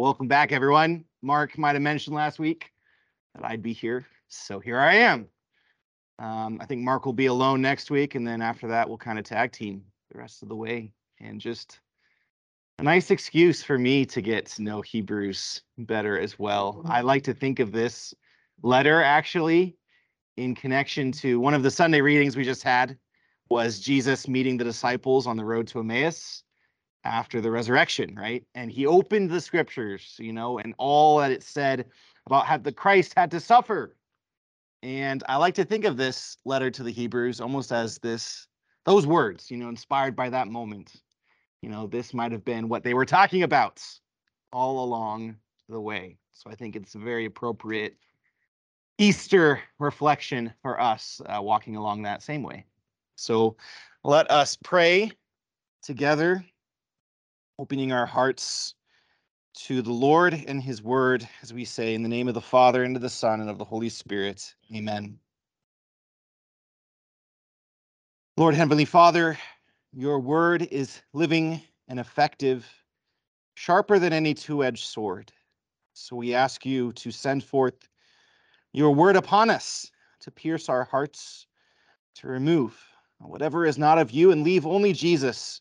Welcome back, everyone. Mark might have mentioned last week that I'd be here, so here I am. Um, I think Mark will be alone next week, and then after that, we'll kind of tag team the rest of the way and just a nice excuse for me to get to know Hebrews better as well. I like to think of this letter actually in connection to one of the Sunday readings we just had was Jesus meeting the disciples on the road to Emmaus after the resurrection, right? And he opened the scriptures, you know, and all that it said about how the Christ had to suffer. And I like to think of this letter to the Hebrews almost as this those words, you know, inspired by that moment. You know, this might have been what they were talking about all along the way. So I think it's a very appropriate Easter reflection for us uh, walking along that same way. So let us pray together opening our hearts to the Lord and his word, as we say, in the name of the Father, and of the Son, and of the Holy Spirit. Amen. Lord, Heavenly Father, your word is living and effective, sharper than any two edged sword. So we ask you to send forth your word upon us to pierce our hearts, to remove whatever is not of you, and leave only Jesus,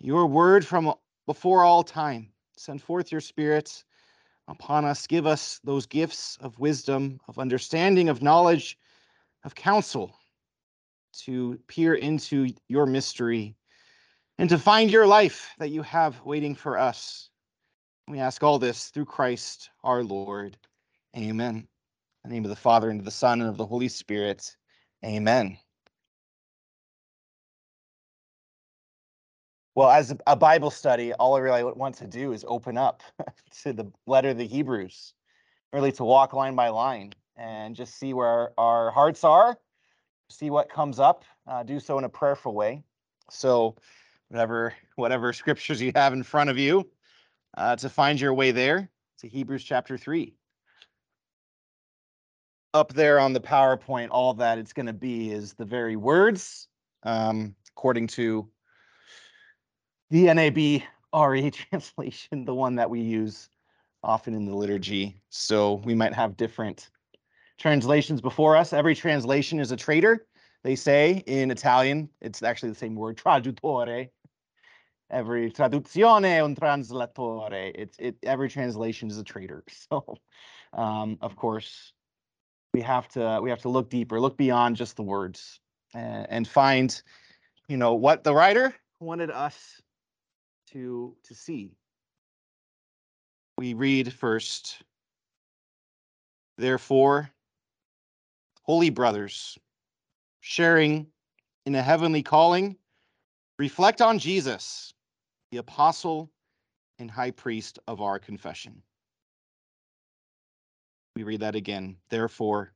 your word from before all time. Send forth your spirits upon us. Give us those gifts of wisdom, of understanding, of knowledge, of counsel to peer into your mystery and to find your life that you have waiting for us. We ask all this through Christ our Lord. Amen. In the name of the Father, and of the Son, and of the Holy Spirit. Amen. Well, as a Bible study, all I really want to do is open up to the letter of the Hebrews, really to walk line by line and just see where our hearts are, see what comes up, uh, do so in a prayerful way. So, whatever whatever scriptures you have in front of you, uh, to find your way there to Hebrews chapter three. Up there on the PowerPoint, all that it's going to be is the very words, um, according to the NAB RE translation, the one that we use often in the liturgy. So we might have different translations before us. Every translation is a traitor, they say in Italian. It's actually the same word, traduttore. Every traduzione un translatore. It's it every translation is a traitor. So um, of course we have to we have to look deeper, look beyond just the words and, and find, you know, what the writer wanted us to to see. We read first, therefore, holy brothers, sharing in a heavenly calling, reflect on Jesus, the apostle and high priest of our confession. We read that again. Therefore,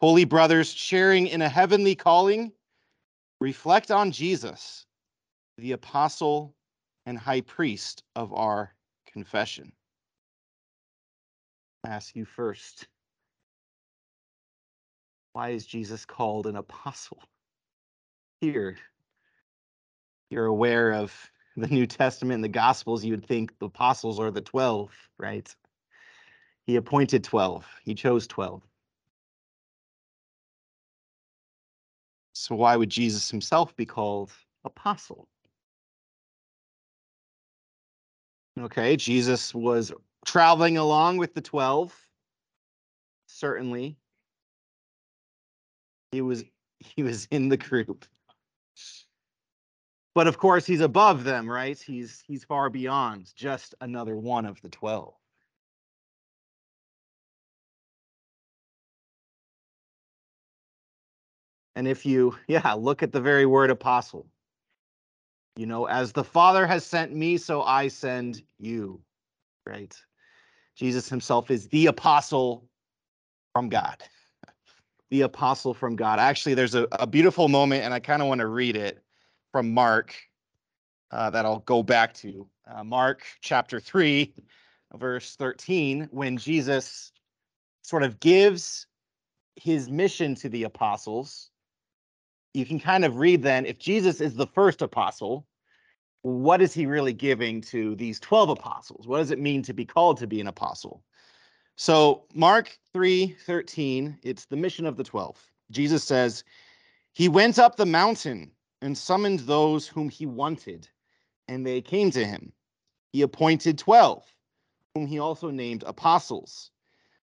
holy brothers, sharing in a heavenly calling, reflect on Jesus, the apostle and high priest of our confession. I ask you first why is Jesus called an apostle? Here, you're aware of the New Testament and the Gospels, you would think the apostles are the 12, right? He appointed 12, he chose 12. So, why would Jesus himself be called apostle? Okay, Jesus was traveling along with the 12. Certainly. He was he was in the group. But of course, he's above them, right? He's he's far beyond just another one of the 12. And if you, yeah, look at the very word apostle. You know, as the Father has sent me, so I send you. Right? Jesus himself is the apostle from God. The apostle from God. Actually, there's a, a beautiful moment, and I kind of want to read it from Mark uh, that I'll go back to. Uh, Mark chapter 3, verse 13, when Jesus sort of gives his mission to the apostles you can kind of read then if Jesus is the first apostle, what is he really giving to these 12 apostles? What does it mean to be called to be an apostle? So, Mark 3 13, it's the mission of the 12. Jesus says, He went up the mountain and summoned those whom he wanted, and they came to him. He appointed 12, whom he also named apostles,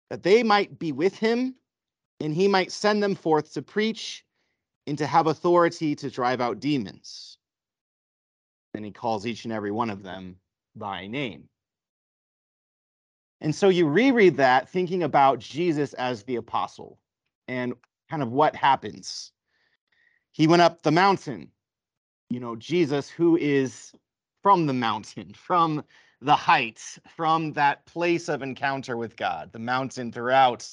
that they might be with him, and he might send them forth to preach and to have authority to drive out demons. And he calls each and every one of them by name. And so you reread that thinking about Jesus as the apostle and kind of what happens. He went up the mountain. You know, Jesus, who is from the mountain, from the heights, from that place of encounter with God. The mountain throughout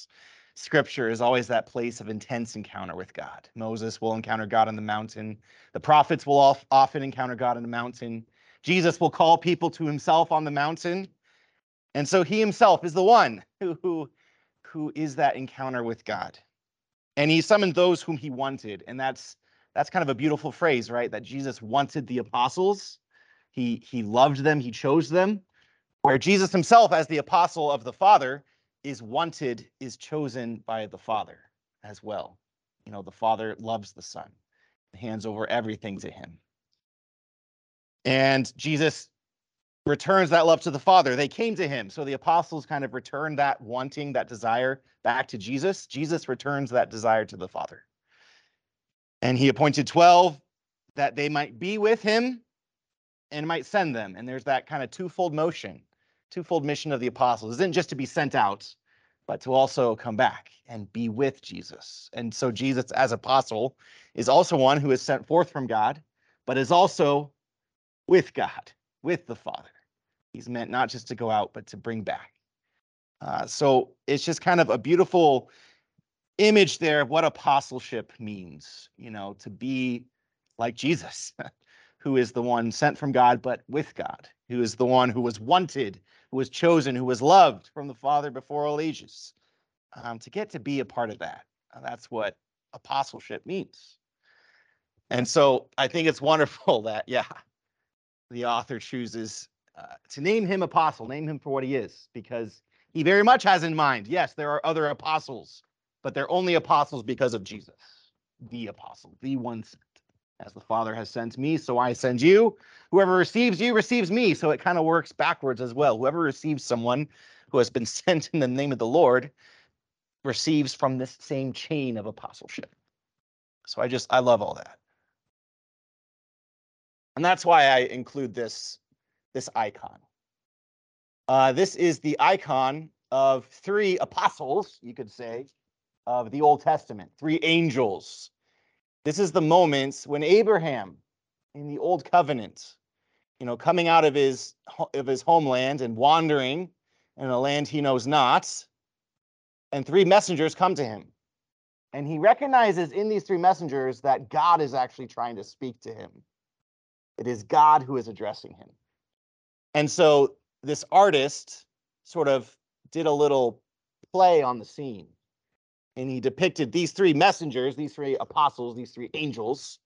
scripture is always that place of intense encounter with God. Moses will encounter God on the mountain. The prophets will often encounter God on the mountain. Jesus will call people to himself on the mountain. And so he himself is the one who, who, who is that encounter with God. And he summoned those whom he wanted. And that's that's kind of a beautiful phrase, right? That Jesus wanted the apostles. He he loved them, he chose them. Where Jesus himself, as the apostle of the Father, is wanted, is chosen by the Father as well. You know, the Father loves the Son, hands over everything to him. And Jesus returns that love to the Father. They came to him. So the apostles kind of return that wanting, that desire back to Jesus. Jesus returns that desire to the Father. And he appointed 12 that they might be with him and might send them. And there's that kind of twofold motion, twofold mission of the apostles. isn't just to be sent out, but to also come back and be with Jesus. And so Jesus, as apostle, is also one who is sent forth from God, but is also with God, with the Father. He's meant not just to go out, but to bring back. Uh, so it's just kind of a beautiful image there of what apostleship means, you know, to be like Jesus, who is the one sent from God, but with God, who is the one who was wanted, who was chosen, who was loved from the Father before all ages. Um, to get to be a part of that, uh, that's what apostleship means. And so I think it's wonderful that, yeah, the author chooses uh, to name him apostle, name him for what he is, because he very much has in mind, yes, there are other apostles, but they're only apostles because of Jesus, the apostle, the one sent. As the Father has sent me, so I send you. Whoever receives you receives me. So it kind of works backwards as well. Whoever receives someone who has been sent in the name of the Lord receives from this same chain of apostleship. So I just, I love all that. And that's why I include this this icon. Uh, this is the icon of three apostles, you could say, of the Old Testament, three angels. This is the moments when Abraham in the Old Covenant, you know, coming out of his of his homeland and wandering in a land he knows not, and three messengers come to him. And he recognizes in these three messengers that God is actually trying to speak to him. It is God who is addressing him. And so this artist sort of did a little play on the scene. And he depicted these three messengers, these three apostles, these three angels,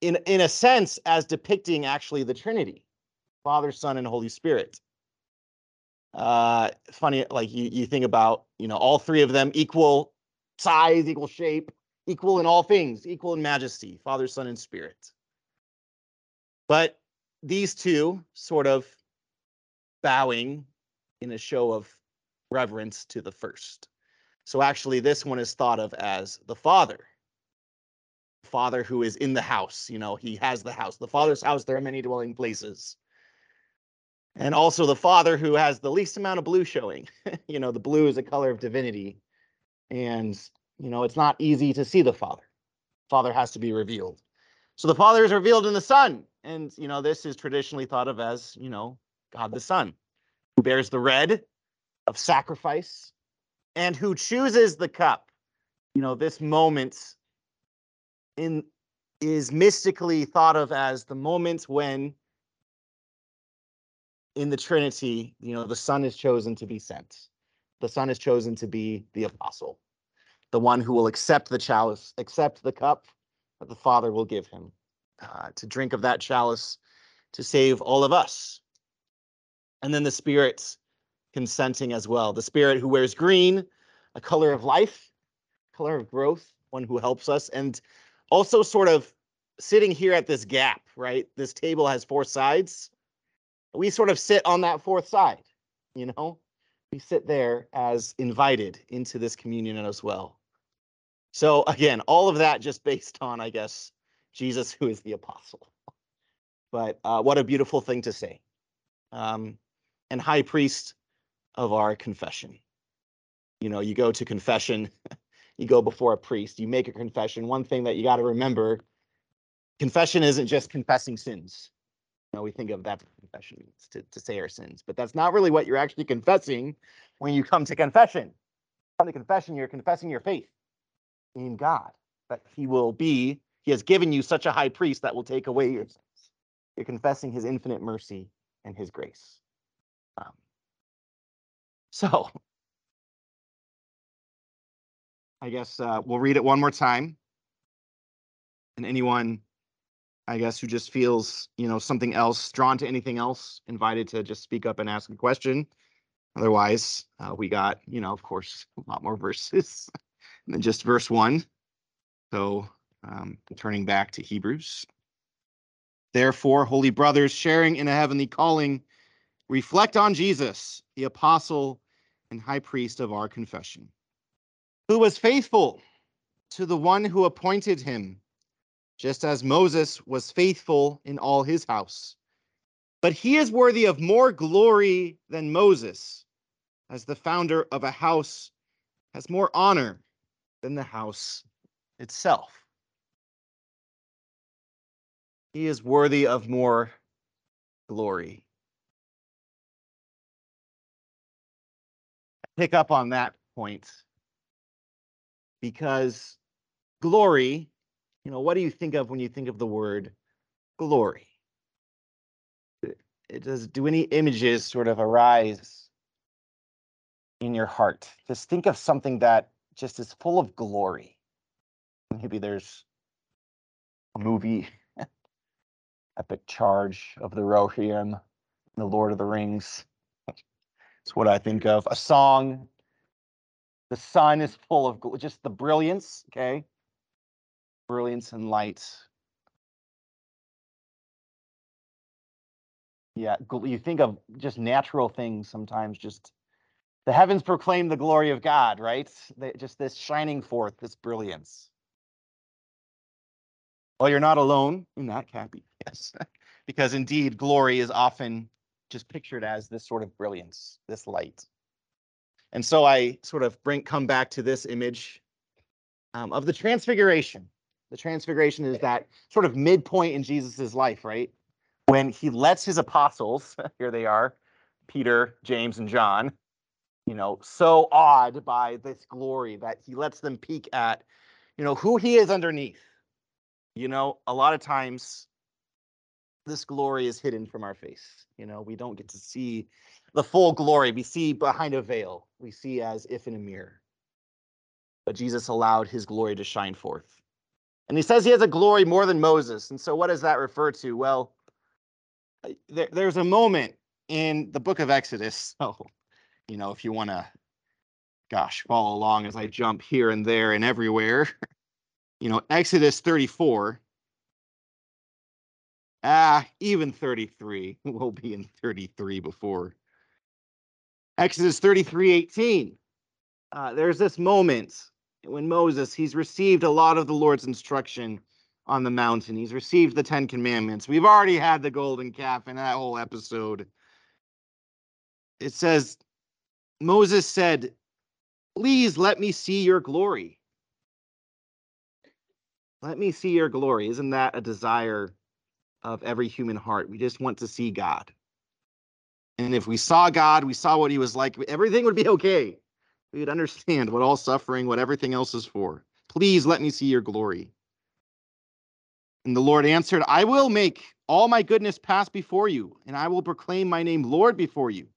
in, in a sense, as depicting actually the Trinity Father, Son, and Holy Spirit. Uh, funny, like you, you think about, you know, all three of them equal size, equal shape, equal in all things, equal in majesty, Father, Son, and Spirit. But these two sort of bowing in a show of reverence to the first. So actually, this one is thought of as the father. Father who is in the house, you know, he has the house. The father's house, there are many dwelling places. And also the father who has the least amount of blue showing. you know, the blue is a color of divinity. And, you know, it's not easy to see the father. Father has to be revealed. So the father is revealed in the son. And, you know, this is traditionally thought of as, you know, God the Son, who bears the red of sacrifice and who chooses the cup. You know, this moment in is mystically thought of as the moment when in the Trinity, you know, the Son is chosen to be sent. The Son is chosen to be the apostle, the one who will accept the chalice, accept the cup that the Father will give him. uh, to drink of that chalice to save all of us. And then the Spirit consenting as well. The Spirit who wears green, a color of life, color of growth, one who helps us, and also sort of sitting here at this gap, right? This table has four sides. We sort of sit on that fourth side, you know? We sit there as invited into this communion as well. So again, all of that just based on, I guess, Jesus, who is the apostle. But uh, what a beautiful thing to say. Um, and high priest of our confession. You know, you go to confession, you go before a priest, you make a confession. One thing that you got to remember confession isn't just confessing sins. You know, we think of that confession to, to say our sins, but that's not really what you're actually confessing when you come to confession. On the confession, you're confessing your faith in God, that He will be, He has given you such a high priest that will take away your sins. You're confessing His infinite mercy and His grace. Um, so, I guess uh, we'll read it one more time. And anyone I guess, who just feels, you know, something else, drawn to anything else, invited to just speak up and ask a question. Otherwise, uh, we got, you know, of course, a lot more verses than just verse one. So, um, turning back to Hebrews. Therefore, holy brothers, sharing in a heavenly calling, reflect on Jesus, the apostle and high priest of our confession, who was faithful to the one who appointed him just as Moses was faithful in all his house. But he is worthy of more glory than Moses, as the founder of a house has more honor than the house itself. He is worthy of more glory. Pick up on that point because glory you know, what do you think of when you think of the word glory? It does do any images sort of arise in your heart? Just think of something that just is full of glory. Maybe there's a movie, epic charge of the Rohirrim, the Lord of the Rings. It's what I think of. A song. The sun is full of just the brilliance. Okay, brilliance and light. Yeah, you think of just natural things sometimes, just the heavens proclaim the glory of God, right? They, just this shining forth, this brilliance. Well, you're not alone in that, Cappy. Yes, because indeed, glory is often just pictured as this sort of brilliance, this light. And so I sort of bring come back to this image um, of the transfiguration. The transfiguration is that sort of midpoint in Jesus's life, right? When he lets his apostles, here they are, Peter, James, and John, you know, so awed by this glory that he lets them peek at, you know, who he is underneath. You know, a lot of times this glory is hidden from our face. You know, we don't get to see the full glory. We see behind a veil, we see as if in a mirror. But Jesus allowed his glory to shine forth. And he says he has a glory more than Moses. And so, what does that refer to? Well, uh, there, there's a moment in the book of Exodus. So, oh, you know, if you want to, gosh, follow along as I jump here and there and everywhere, you know, Exodus 34. Ah, even 33. We'll be in 33 before. Exodus 33 18. Uh, there's this moment when Moses, he's received a lot of the Lord's instruction on the mountain. He's received the Ten Commandments. We've already had the golden calf in that whole episode. It says, Moses said, Please let me see your glory. Let me see your glory. Isn't that a desire of every human heart? We just want to see God. And if we saw God, we saw what he was like, everything would be okay we would understand what all suffering, what everything else is for. Please let me see your glory. And the Lord answered, I will make all my goodness pass before you, and I will proclaim my name Lord before you.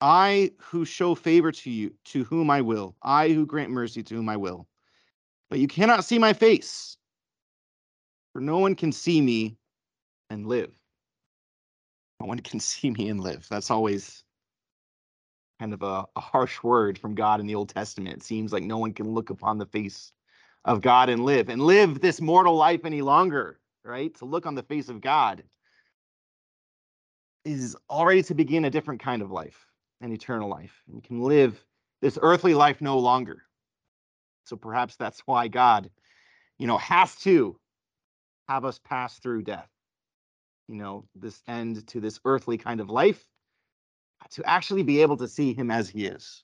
I who show favor to you, to whom I will, I who grant mercy to whom I will. But you cannot see my face, For no one can see me and live. No one can see me and live. That's always kind of a, a harsh word from God in the Old Testament. It seems like no one can look upon the face of God and live and live this mortal life any longer, right? To look on the face of God is already to begin a different kind of life, an eternal life. You can live this earthly life no longer. So perhaps that's why God, you know, has to have us pass through death. You know, this end to this earthly kind of life to actually be able to see him as he is.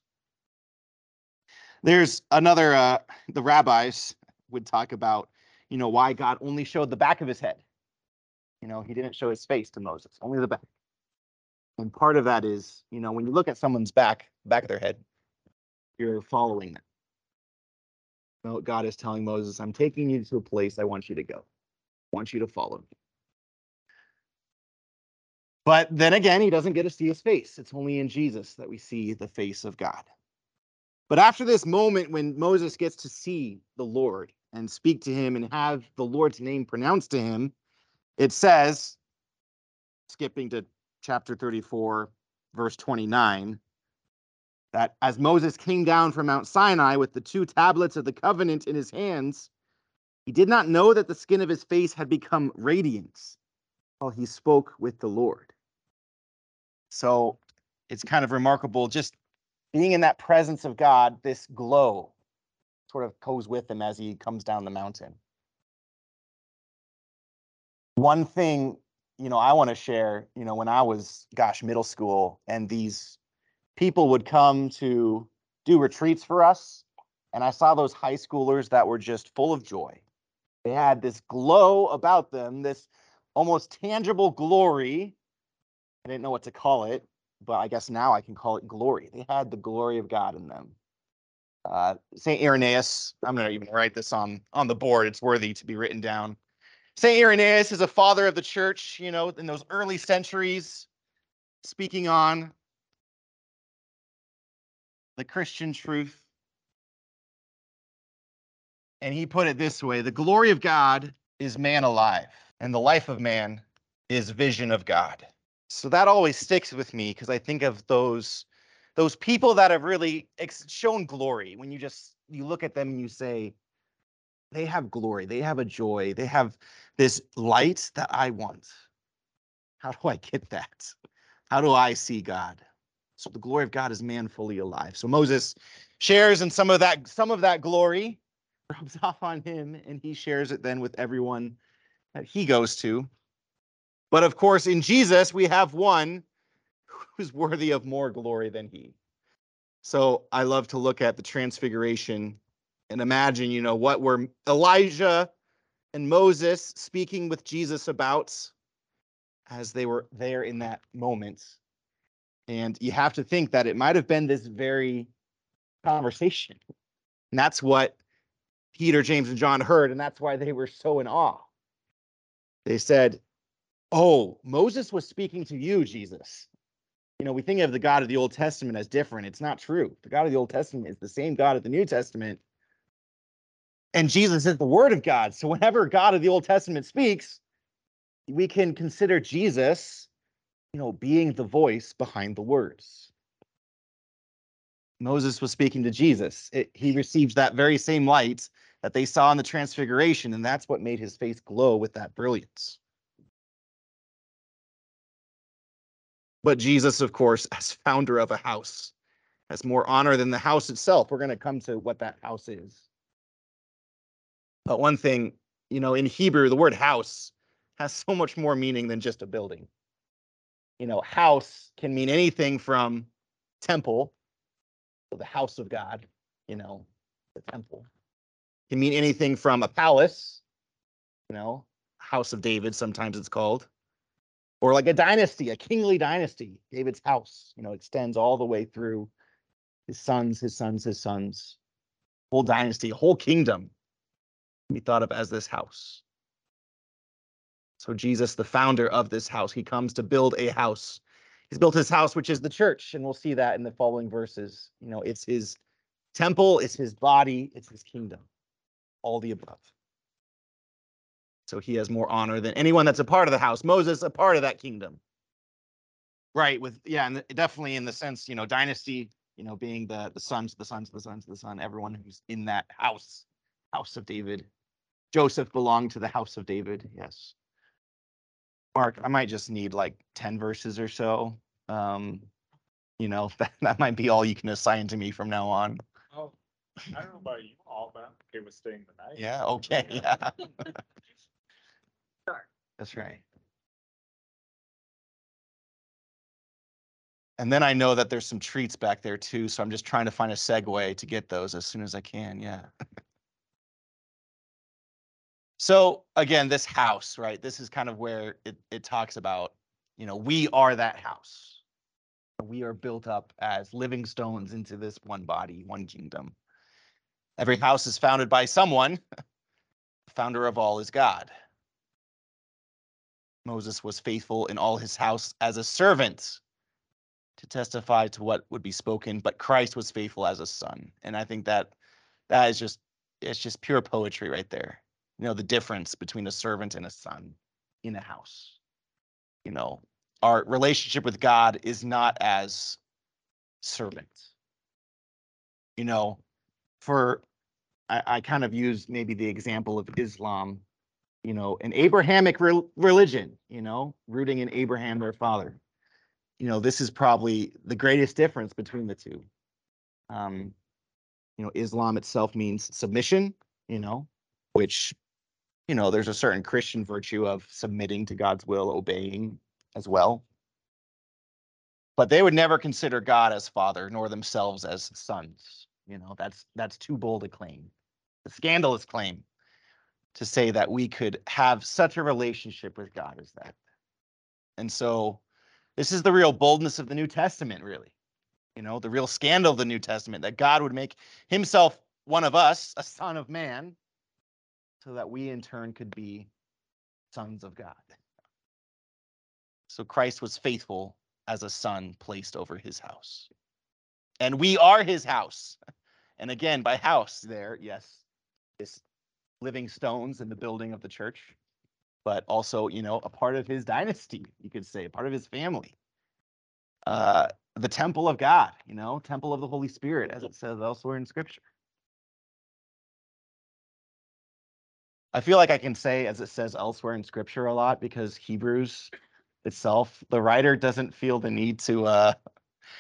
There's another, uh, the rabbis would talk about, you know, why God only showed the back of his head. You know, he didn't show his face to Moses, only the back. And part of that is, you know, when you look at someone's back, back of their head, you're following them. You know, God is telling Moses, I'm taking you to a place I want you to go. I want you to follow me. But then again, he doesn't get to see his face. It's only in Jesus that we see the face of God. But after this moment when Moses gets to see the Lord and speak to him and have the Lord's name pronounced to him, it says, skipping to chapter 34, verse 29, that as Moses came down from Mount Sinai with the two tablets of the covenant in his hands, he did not know that the skin of his face had become radiant while he spoke with the Lord. So it's kind of remarkable just being in that presence of God, this glow sort of goes with him as he comes down the mountain. One thing, you know, I want to share, you know, when I was, gosh, middle school, and these people would come to do retreats for us, and I saw those high schoolers that were just full of joy. They had this glow about them, this almost tangible glory. I didn't know what to call it, but I guess now I can call it glory. They had the glory of God in them. Uh, Saint Irenaeus, I'm going to even write this on on the board. It's worthy to be written down. Saint Irenaeus is a father of the church, you know, in those early centuries, speaking on the Christian truth. And he put it this way the glory of God is man alive, and the life of man is vision of God. So that always sticks with me because I think of those those people that have really ex- shown glory. When you just you look at them and you say they have glory they have a joy they have this light that i want. How do i get that? How do i see god? So the glory of god is man fully alive. So moses shares in some of that some of that glory rubs off on him and he shares it then with everyone that he goes to but of course in jesus we have one who's worthy of more glory than he. So I love to look at the transfiguration and imagine, you know, what were Elijah and Moses speaking with Jesus about as they were there in that moment. And you have to think that it might have been this very conversation. And that's what Peter, James, and John heard. And that's why they were so in awe. They said, Oh, Moses was speaking to you, Jesus you know, we think of the God of the Old Testament as different. It's not true. The God of the Old Testament is the same God of the New Testament. And Jesus is the Word of God. So whenever God of the Old Testament speaks, we can consider Jesus, you know, being the voice behind the words. Moses was speaking to Jesus. It, he received that very same light that they saw in the transfiguration, and that's what made his face glow with that brilliance. But Jesus, of course, as founder of a house, has more honor than the house itself. We're going to come to what that house is. But one thing, you know, in Hebrew, the word house has so much more meaning than just a building. You know, house can mean anything from temple, so the house of God, you know, the temple. Can mean anything from a palace, you know, house of David, sometimes it's called, or like a dynasty, a kingly dynasty. David's house, you know, extends all the way through his sons, his sons, his sons, whole dynasty, whole kingdom. Be thought of as this house. So Jesus, the founder of this house, he comes to build a house. He's built his house, which is the church, and we'll see that in the following verses. You know, it's his temple, it's his body, it's his kingdom, all the above. So he has more honor than anyone that's a part of the house. Moses, a part of that kingdom. Right. With yeah, and definitely in the sense, you know, dynasty, you know, being the the sons, the sons, the sons, the son, everyone who's in that house, house of David. Joseph belonged to the house of David. Yes. Mark, I might just need like 10 verses or so. Um, you know, that, that might be all you can assign to me from now on. I don't know about you all, but I'm okay with staying the night. Yeah, okay, yeah. Sure. That's right. And then I know that there's some treats back there too, so I'm just trying to find a segue to get those as soon as I can, yeah. So again, this house, right? This is kind of where it, it talks about, you know, we are that house. We are built up as living stones into this one body, one kingdom. Every house is founded by someone. The founder of all is God. Moses was faithful in all his house as a servant to testify to what would be spoken, but Christ was faithful as a son. And I think that that is just it's just pure poetry right there. You know, the difference between a servant and a son in a house. You know, our relationship with God is not as servant. You know, for I, I kind of use maybe the example of Islam, you know, an Abrahamic rel- religion, you know, rooting in Abraham, their father. You know, this is probably the greatest difference between the two. Um, you know, Islam itself means submission, you know, which, you know, there's a certain Christian virtue of submitting to God's will, obeying as well. But they would never consider God as father, nor themselves as sons. You know, that's that's too bold a claim, a scandalous claim to say that we could have such a relationship with God as that. And so this is the real boldness of the New Testament, really. You know, the real scandal of the New Testament that God would make himself one of us, a son of man, so that we in turn could be sons of God. So Christ was faithful as a son placed over his house. And we are his house. And again, by house there, yes, this living stones in the building of the church, but also, you know, a part of his dynasty, you could say, a part of his family. Uh, the temple of God, you know, temple of the Holy Spirit, as it says elsewhere in scripture. I feel like I can say, as it says elsewhere in scripture a lot, because Hebrews itself, the writer doesn't feel the need to uh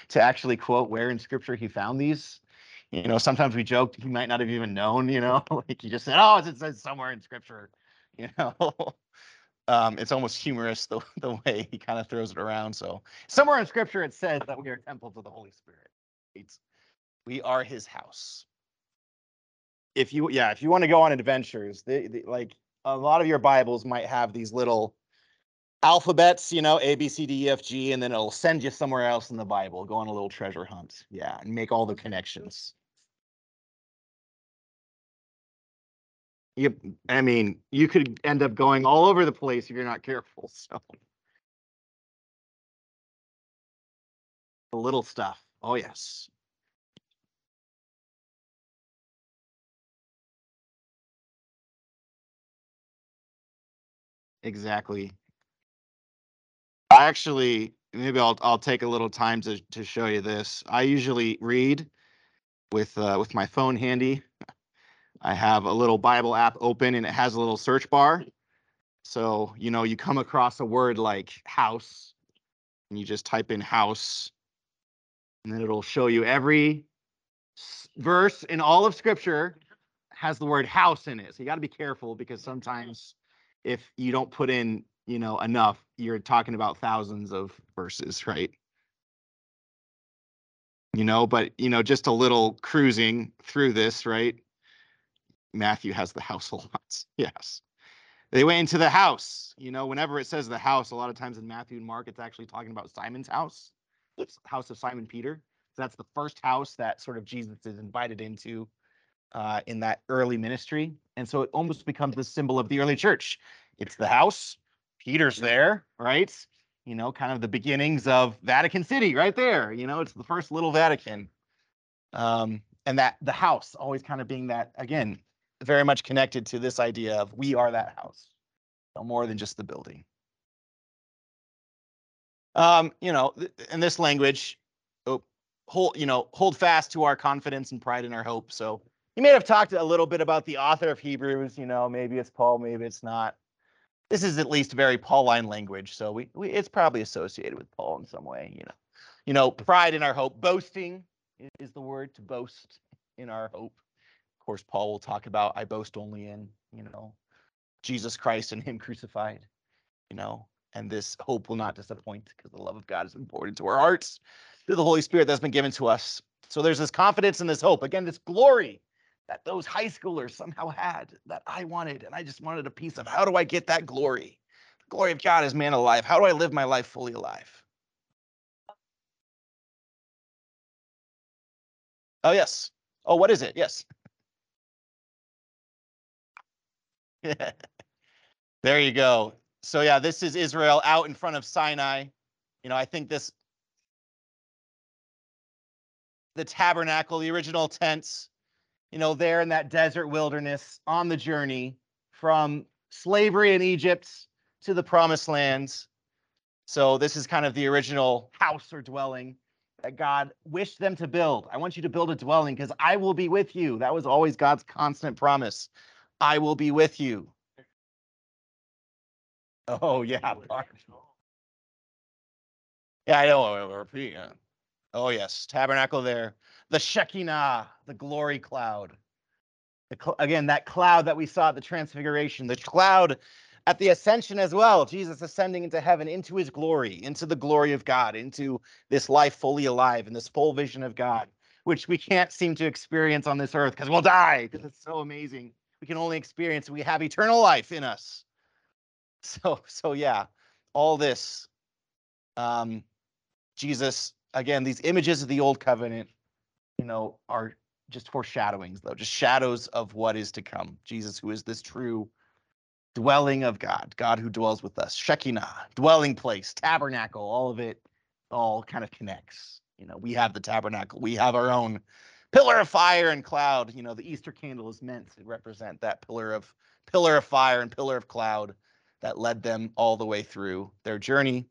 to actually quote where in scripture he found these. You know, sometimes we joked he might not have even known, you know, like he just said, oh, it says somewhere in scripture, you know. um, it's almost humorous the, the way he kind of throws it around. So somewhere in scripture it says that we are temples of the Holy Spirit. It's, we are his house. If you yeah, if you want to go on adventures, like a lot of your Bibles might have these little alphabets, you know, A, B, C, D, E, F, G, and then it'll send you somewhere else in the Bible. Go on a little treasure hunt. Yeah, and make all the connections. Yep. I mean, you could end up going all over the place if you're not careful. So the little stuff. Oh, yes. Exactly. I actually, maybe I'll I'll take a little time to to show you this. I usually read with uh, with my phone handy. I have a little Bible app open and it has a little search bar. So, you know, you come across a word like house and you just type in house and then it'll show you every verse in all of scripture has the word house in it. So you got to be careful because sometimes if you don't put in, you know, enough, you're talking about thousands of verses, right? You know, but you know, just a little cruising through this, right? Matthew has the house a lot. Yes. They went into the house. You know, whenever it says the house, a lot of times in Matthew and Mark, it's actually talking about Simon's house, house of Simon Peter. So that's the first house that sort of Jesus is invited into uh, in that early ministry. And so it almost becomes the symbol of the early church. It's the house, Peter's there, right? You know, kind of the beginnings of Vatican City right there. You know, it's the first little Vatican. Um, and that the house always kind of being that, again, very much connected to this idea of we are that house. No more than just the building. Um, you know, th- in this language, oh, hold, you know, hold fast to our confidence and pride in our hope. So you may have talked a little bit about the author of Hebrews, you know, maybe it's Paul, maybe it's not. This is at least very Pauline language, so we, we it's probably associated with Paul in some way, you know. You know, pride in our hope, boasting is the word to boast in our hope. Of course, Paul will talk about I boast only in, you know, Jesus Christ and him crucified, you know, and this hope will not disappoint because the love of God has been poured into our hearts through the Holy Spirit that's been given to us. So there's this confidence and this hope. Again, this glory that those high schoolers somehow had that I wanted. And I just wanted a piece of how do I get that glory? The glory of God is man alive. How do I live my life fully alive? Oh, yes. Oh, what is it? Yes. there you go. So, yeah, this is Israel out in front of Sinai. You know, I think this, the tabernacle, the original tents, you know, there in that desert wilderness on the journey from slavery in Egypt to the promised lands. So, this is kind of the original house or dwelling that God wished them to build. I want you to build a dwelling because I will be with you. That was always God's constant promise. I will be with you. Oh, yeah. Barb. Yeah, I know. Oh, yes. Tabernacle there. The Shekinah, the glory cloud. The cl- again, that cloud that we saw at the transfiguration, the cloud at the ascension as well. Jesus ascending into heaven, into his glory, into the glory of God, into this life fully alive and this full vision of God, which we can't seem to experience on this earth because we'll die because it's so amazing. We can only experience we have eternal life in us. So, so yeah, all this. Um, Jesus, again, these images of the old covenant, you know, are just foreshadowings, though, just shadows of what is to come. Jesus, who is this true dwelling of God, God who dwells with us, Shekinah, dwelling place, tabernacle, all of it all kind of connects. You know, we have the tabernacle, we have our own pillar of fire and cloud. You know, the Easter candle is meant to represent that pillar of pillar of fire and pillar of cloud that led them all the way through their journey.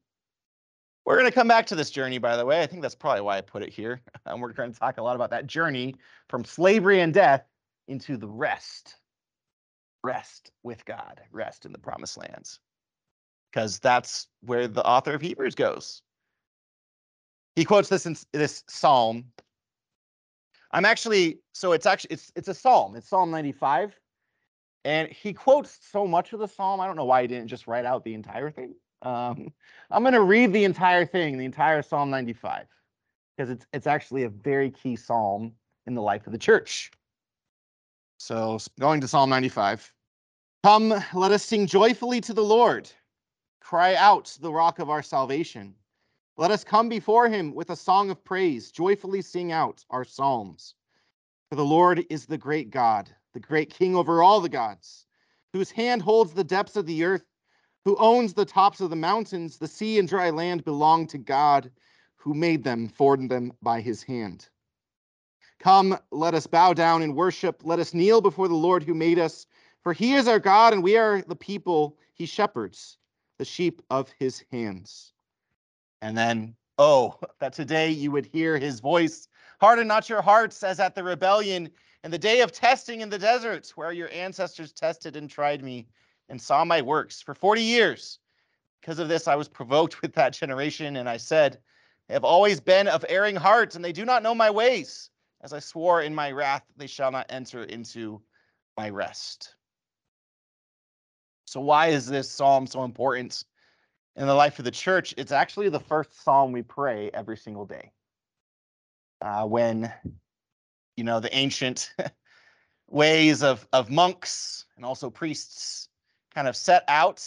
We're going to come back to this journey, by the way. I think that's probably why I put it here. And we're going to talk a lot about that journey from slavery and death into the rest rest with God, rest in the promised lands. Because that's where the author of Hebrews goes. He quotes this in this psalm. I'm actually so it's actually it's it's a psalm. It's Psalm 95. And he quotes so much of the psalm. I don't know why he didn't just write out the entire thing. Um, I'm going to read the entire thing, the entire Psalm 95, because it's it's actually a very key psalm in the life of the church. So going to Psalm 95. Come, let us sing joyfully to the Lord. Cry out the rock of our salvation. Let us come before him with a song of praise, joyfully sing out our psalms. For the Lord is the great God, the great King over all the gods, whose hand holds the depths of the earth, who owns the tops of the mountains. The sea and dry land belong to God, who made them, formed them by his hand. Come, let us bow down and worship. Let us kneel before the Lord who made us. For he is our God, and we are the people he shepherds, the sheep of his hands. And then, oh, that today you would hear his voice. Harden not your hearts as at the rebellion and the day of testing in the deserts, where your ancestors tested and tried me and saw my works for 40 years. Because of this, I was provoked with that generation, and I said, They have always been of erring hearts, and they do not know my ways. As I swore in my wrath, they shall not enter into my rest. So, why is this psalm so important in the life of the church? It's actually the first psalm we pray every single day. Uh, when, you know, the ancient ways of, of monks and also priests kind of set out.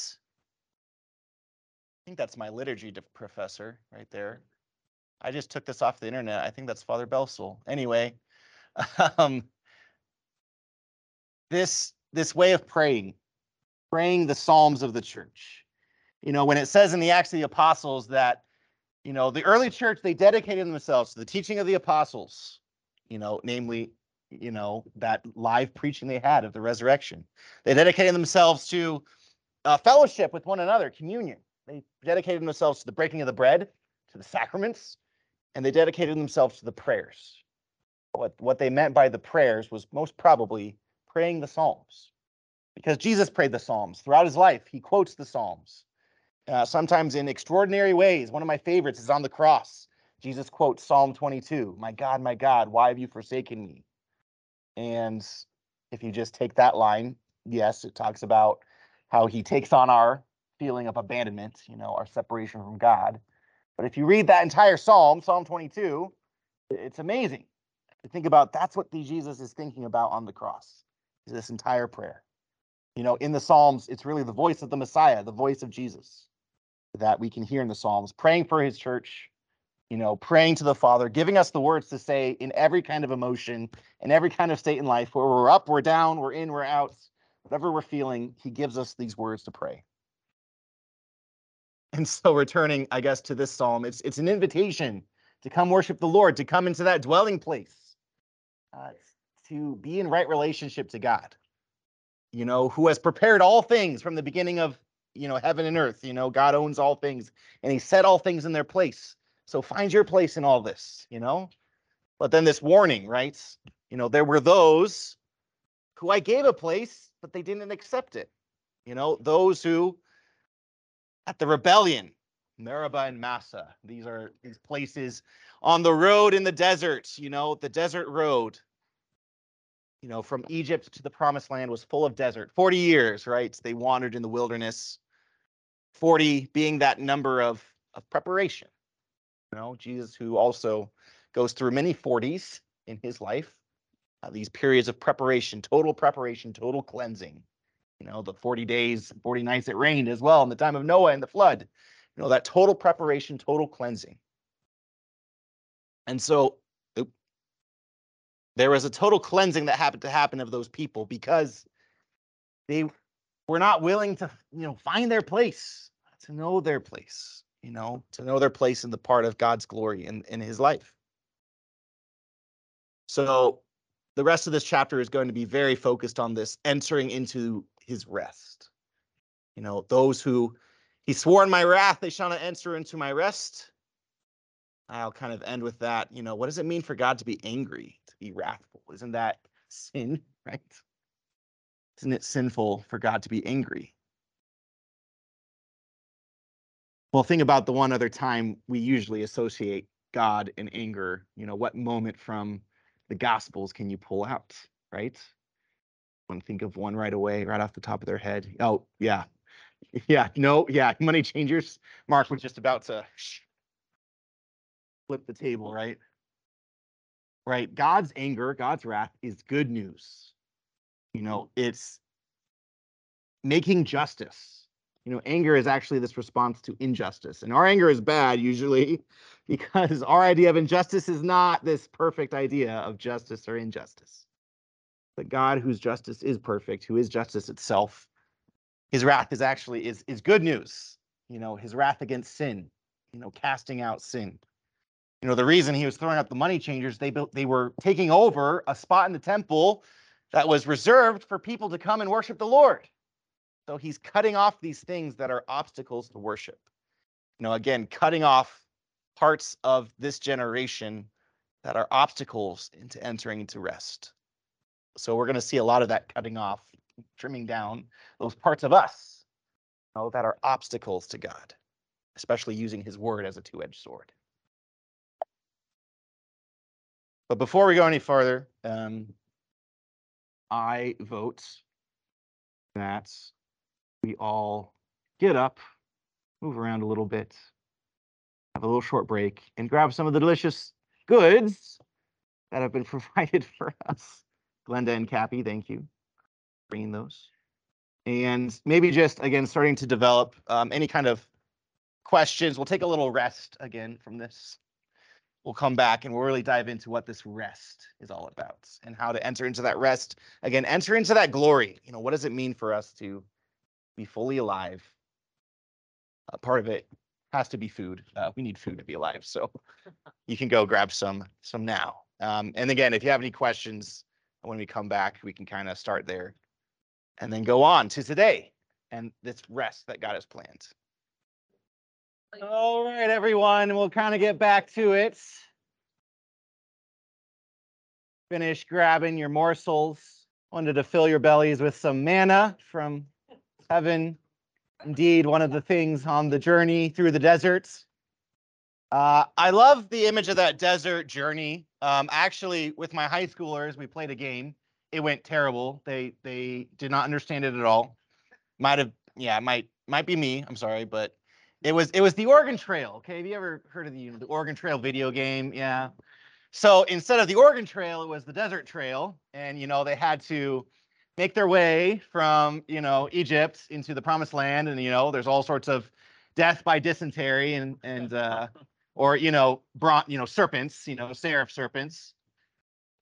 I think that's my liturgy professor right there. I just took this off the internet. I think that's Father Belsel. Anyway, um, this this way of praying, praying the Psalms of the church. You know, when it says in the Acts of the Apostles that, you know, the early church they dedicated themselves to the teaching of the apostles. You know, namely, you know that live preaching they had of the resurrection. They dedicated themselves to uh, fellowship with one another, communion. They dedicated themselves to the breaking of the bread, to the sacraments, and they dedicated themselves to the prayers. What, what they meant by the prayers was most probably praying the Psalms, because Jesus prayed the Psalms throughout his life. He quotes the Psalms, uh, sometimes in extraordinary ways. One of my favorites is on the cross. Jesus quotes Psalm 22 My God, my God, why have you forsaken me? And if you just take that line, yes, it talks about how he takes on our feeling of abandonment, you know, our separation from God. But if you read that entire psalm, Psalm 22, it's amazing to think about that's what Jesus is thinking about on the cross, is this entire prayer. You know, in the Psalms, it's really the voice of the Messiah, the voice of Jesus that we can hear in the Psalms, praying for his church, you know, praying to the Father, giving us the words to say in every kind of emotion, in every kind of state in life, where we're up, we're down, we're in, we're out, whatever we're feeling, he gives us these words to pray. And so returning, I guess, to this psalm, it's it's an invitation to come worship the Lord, to come into that dwelling place, uh, to be in right relationship to God. You know, who has prepared all things from the beginning of you know heaven and earth. You know, God owns all things, and He set all things in their place. So find your place in all this. You know, but then this warning, right? You know, there were those who I gave a place, but they didn't accept it. You know, those who at the rebellion, Meribah and Massah. These are these places on the road in the desert, you know, the desert road. You know, from Egypt to the promised land was full of desert. 40 years, right? They wandered in the wilderness. 40 being that number of, of preparation. You know, Jesus, who also goes through many 40s in his life, uh, these periods of preparation, total preparation, total cleansing you know, the 40 days, 40 nights it rained as well in the time of Noah and the flood. You know, that total preparation, total cleansing. And so oop, there was a total cleansing that happened to happen of those people because they were not willing to, you know, find their place, to know their place, you know, to know their place in the part of God's glory in, in his life. So the rest of this chapter is going to be very focused on this entering into his rest. You know, those who he swore in my wrath, they shall not enter into my rest. I'll kind of end with that. You know, what does it mean for God to be angry, to be wrathful? Isn't that sin, right? Isn't it sinful for God to be angry? Well, think about the one other time we usually associate God and anger. You know, what moment from the Gospels can you pull out, right? To think of one right away, right off the top of their head. Oh, yeah. Yeah, no, yeah, money changers. Mark was just about to flip the table, right? Right. God's anger, God's wrath is good news. You know, it's making justice. You know, anger is actually this response to injustice. And our anger is bad usually because our idea of injustice is not this perfect idea of justice or injustice. But God, whose justice is perfect, who is justice itself, his wrath is actually is is good news. You know, his wrath against sin, you know, casting out sin. You know, the reason he was throwing out the money changers, they built they were taking over a spot in the temple that was reserved for people to come and worship the Lord. So he's cutting off these things that are obstacles to worship. You know, again, cutting off parts of this generation that are obstacles into entering into rest. So we're going to see a lot of that cutting off, trimming down those parts of us you know, that are obstacles to God, especially using his word as a two-edged sword. But before we go any further, um, I vote that we all get up, move around a little bit, have a little short break, and grab some of the delicious goods that have been provided for us. Glenda and Cappy, thank you for bringing those. And maybe just again starting to develop um, any kind of questions. We'll take a little rest again from this. We'll come back and we'll really dive into what this rest is all about and how to enter into that rest. Again, enter into that glory. You know, what does it mean for us to be fully alive? Uh, part of it has to be food. Uh, we need food to be alive, so you can go grab some some now. Um, and again, if you have any questions, when we come back, we can kind of start there and then go on to today and this rest that God has planned. All right, everyone, we'll kind of get back to it. Finish grabbing your morsels. Wanted to fill your bellies with some manna from heaven. Indeed, one of the things on the journey through the deserts. Uh, I love the image of that desert journey. Um, actually, with my high schoolers, we played a game. It went terrible. They they did not understand it at all. Might have, yeah, might might be me. I'm sorry, but it was it was the Oregon Trail. Okay, have you ever heard of the you know, the Oregon Trail video game? Yeah. So instead of the Oregon Trail, it was the Desert Trail, and you know they had to make their way from you know Egypt into the Promised Land, and you know there's all sorts of death by dysentery and and uh, or you know brought you know serpents, you know seraph serpents.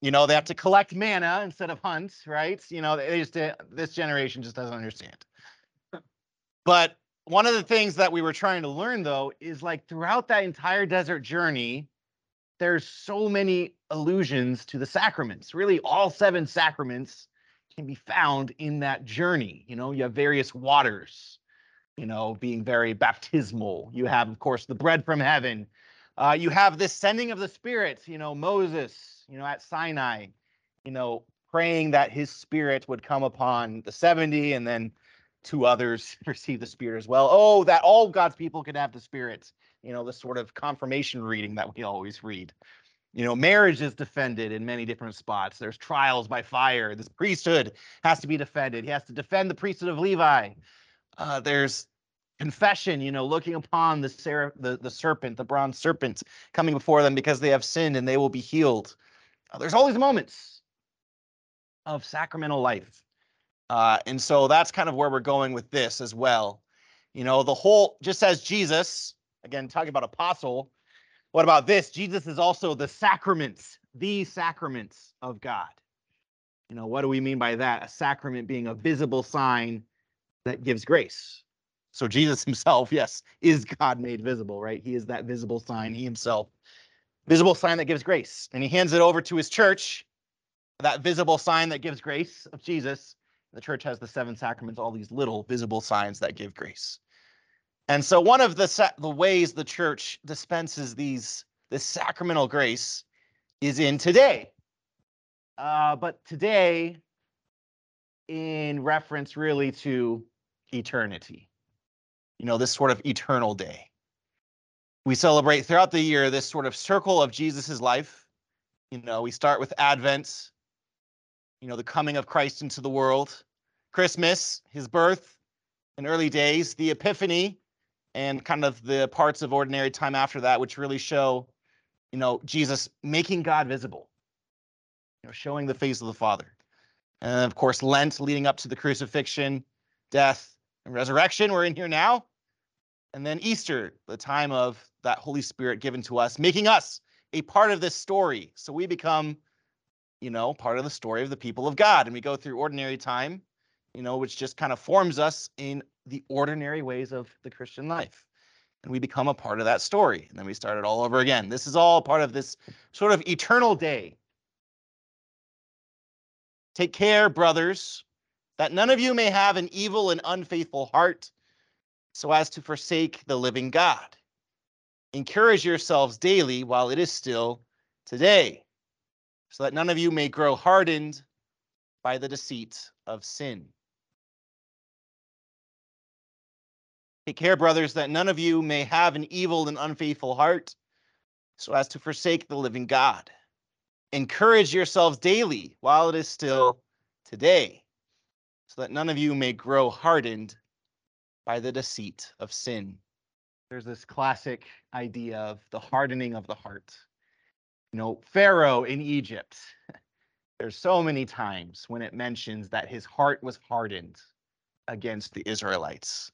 You know they have to collect manna instead of hunt, right? You know they just this generation just doesn't understand. But one of the things that we were trying to learn though is like throughout that entire desert journey there's so many allusions to the sacraments. Really, all seven sacraments can be found in that journey. You know, you have various waters, you know, being very baptismal. You have, of course, the bread from heaven. Uh, you have this sending of the Spirit, you know, Moses, you know, at Sinai, you know, praying that his Spirit would come upon the 70 and then two others receive the Spirit as well. Oh, that all God's people could have the Spirit you know, the sort of confirmation reading that we always read. You know, marriage is defended in many different spots. There's trials by fire. This priesthood has to be defended. He has to defend the priesthood of Levi. Uh, there's confession, you know, looking upon the, the the serpent, the bronze serpent, coming before them because they have sinned and they will be healed. Uh, there's all these moments of sacramental life, uh, and so that's kind of where we're going with this as well. You know, the whole just as Jesus Again, talking about apostle. What about this? Jesus is also the sacraments, the sacraments of God. You know, what do we mean by that? A sacrament being a visible sign that gives grace. So Jesus himself, yes, is God made visible, right? He is that visible sign, he himself. Visible sign that gives grace. And he hands it over to his church, that visible sign that gives grace of Jesus. The church has the seven sacraments, all these little visible signs that give grace. And so one of the the ways the church dispenses these this sacramental grace is in today. Uh, but today, in reference really to eternity, you know, this sort of eternal day. We celebrate throughout the year this sort of circle of Jesus's life. You know, we start with Advent, you know, the coming of Christ into the world, Christmas, his birth in early days, the Epiphany, and kind of the parts of ordinary time after that, which really show, you know, Jesus making God visible, you know, showing the face of the Father. And of course, Lent leading up to the crucifixion, death, and resurrection. We're in here now. And then Easter, the time of that Holy Spirit given to us, making us a part of this story. So we become, you know, part of the story of the people of God. And we go through ordinary time, you know, which just kind of forms us in the ordinary ways of the Christian life. And we become a part of that story. And then we start it all over again. This is all part of this sort of eternal day. Take care, brothers, that none of you may have an evil and unfaithful heart so as to forsake the living God. Encourage yourselves daily while it is still today, so that none of you may grow hardened by the deceit of sin. Take care, brothers, that none of you may have an evil and unfaithful heart, so as to forsake the living God. Encourage yourselves daily while it is still today, so that none of you may grow hardened by the deceit of sin. There's this classic idea of the hardening of the heart. You know, Pharaoh in Egypt, there's so many times when it mentions that his heart was hardened against the Israelites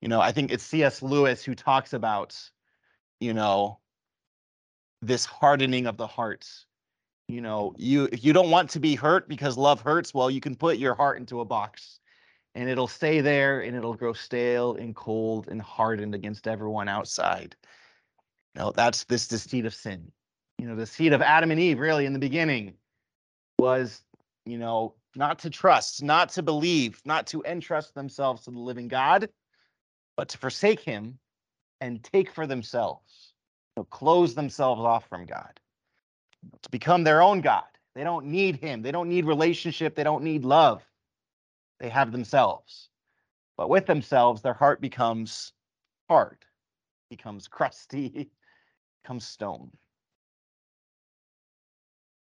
you know, I think it's C.S. Lewis who talks about, you know, this hardening of the heart. You know, you if you don't want to be hurt because love hurts, well, you can put your heart into a box and it'll stay there and it'll grow stale and cold and hardened against everyone outside. You know, that's this deceit of sin. You know, the seed of Adam and Eve really in the beginning was, you know, not to trust, not to believe, not to entrust themselves to the living God, but to forsake him and take for themselves, close themselves off from God, to become their own God. They don't need him. They don't need relationship. They don't need love. They have themselves. But with themselves, their heart becomes hard, becomes crusty, becomes stone.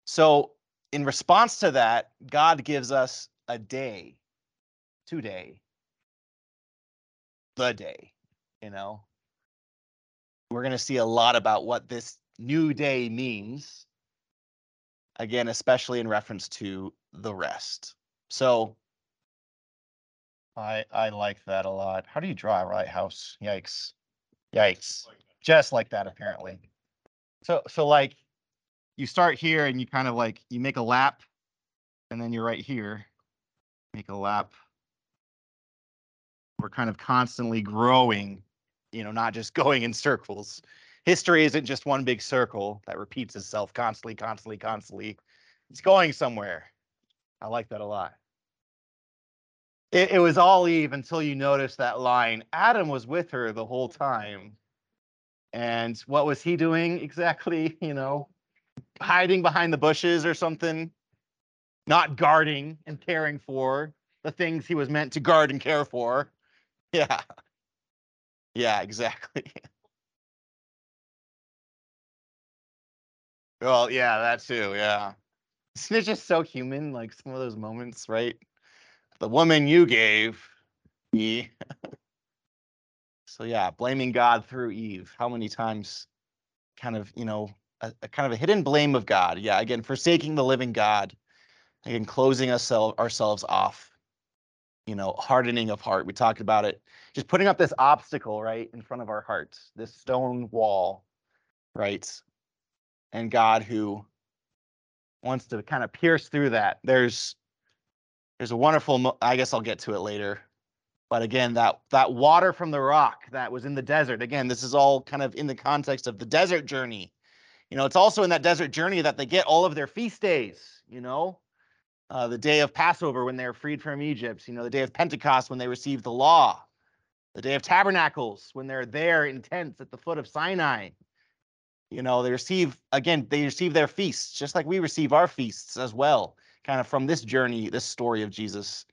So, in response to that, God gives us a day, today, the day, you know. We're going to see a lot about what this new day means. Again, especially in reference to the rest. So, I I like that a lot. How do you draw a right house? Yikes. Yikes. Just like that, apparently. So so like you start here and you kind of like you make a lap and then you're right here. Make a lap. We're kind of constantly growing, you know, not just going in circles. History isn't just one big circle that repeats itself constantly, constantly, constantly. It's going somewhere. I like that a lot. It, it was all Eve until you noticed that line. Adam was with her the whole time. And what was he doing exactly? You know, hiding behind the bushes or something, not guarding and caring for the things he was meant to guard and care for. Yeah. Yeah, exactly. Well, yeah, that too. Yeah. Isn't it just so human? Like some of those moments, right? The woman you gave me. so, yeah, blaming God through Eve. How many times kind of, you know, a, a kind of a hidden blame of God. Yeah, again, forsaking the living God, again, closing ourselves ourselves off, you know, hardening of heart. We talked about it, just putting up this obstacle right in front of our hearts, this stone wall, right? And God who wants to kind of pierce through that. There's there's a wonderful I guess I'll get to it later. But again, that that water from the rock that was in the desert. Again, this is all kind of in the context of the desert journey you know, it's also in that desert journey that they get all of their feast days, you know, uh, the day of Passover when they're freed from Egypt, you know, the day of Pentecost when they receive the law, the day of Tabernacles when they're there in tents at the foot of Sinai. You know, they receive, again, they receive their feasts, just like we receive our feasts as well, kind of from this journey, this story of Jesus.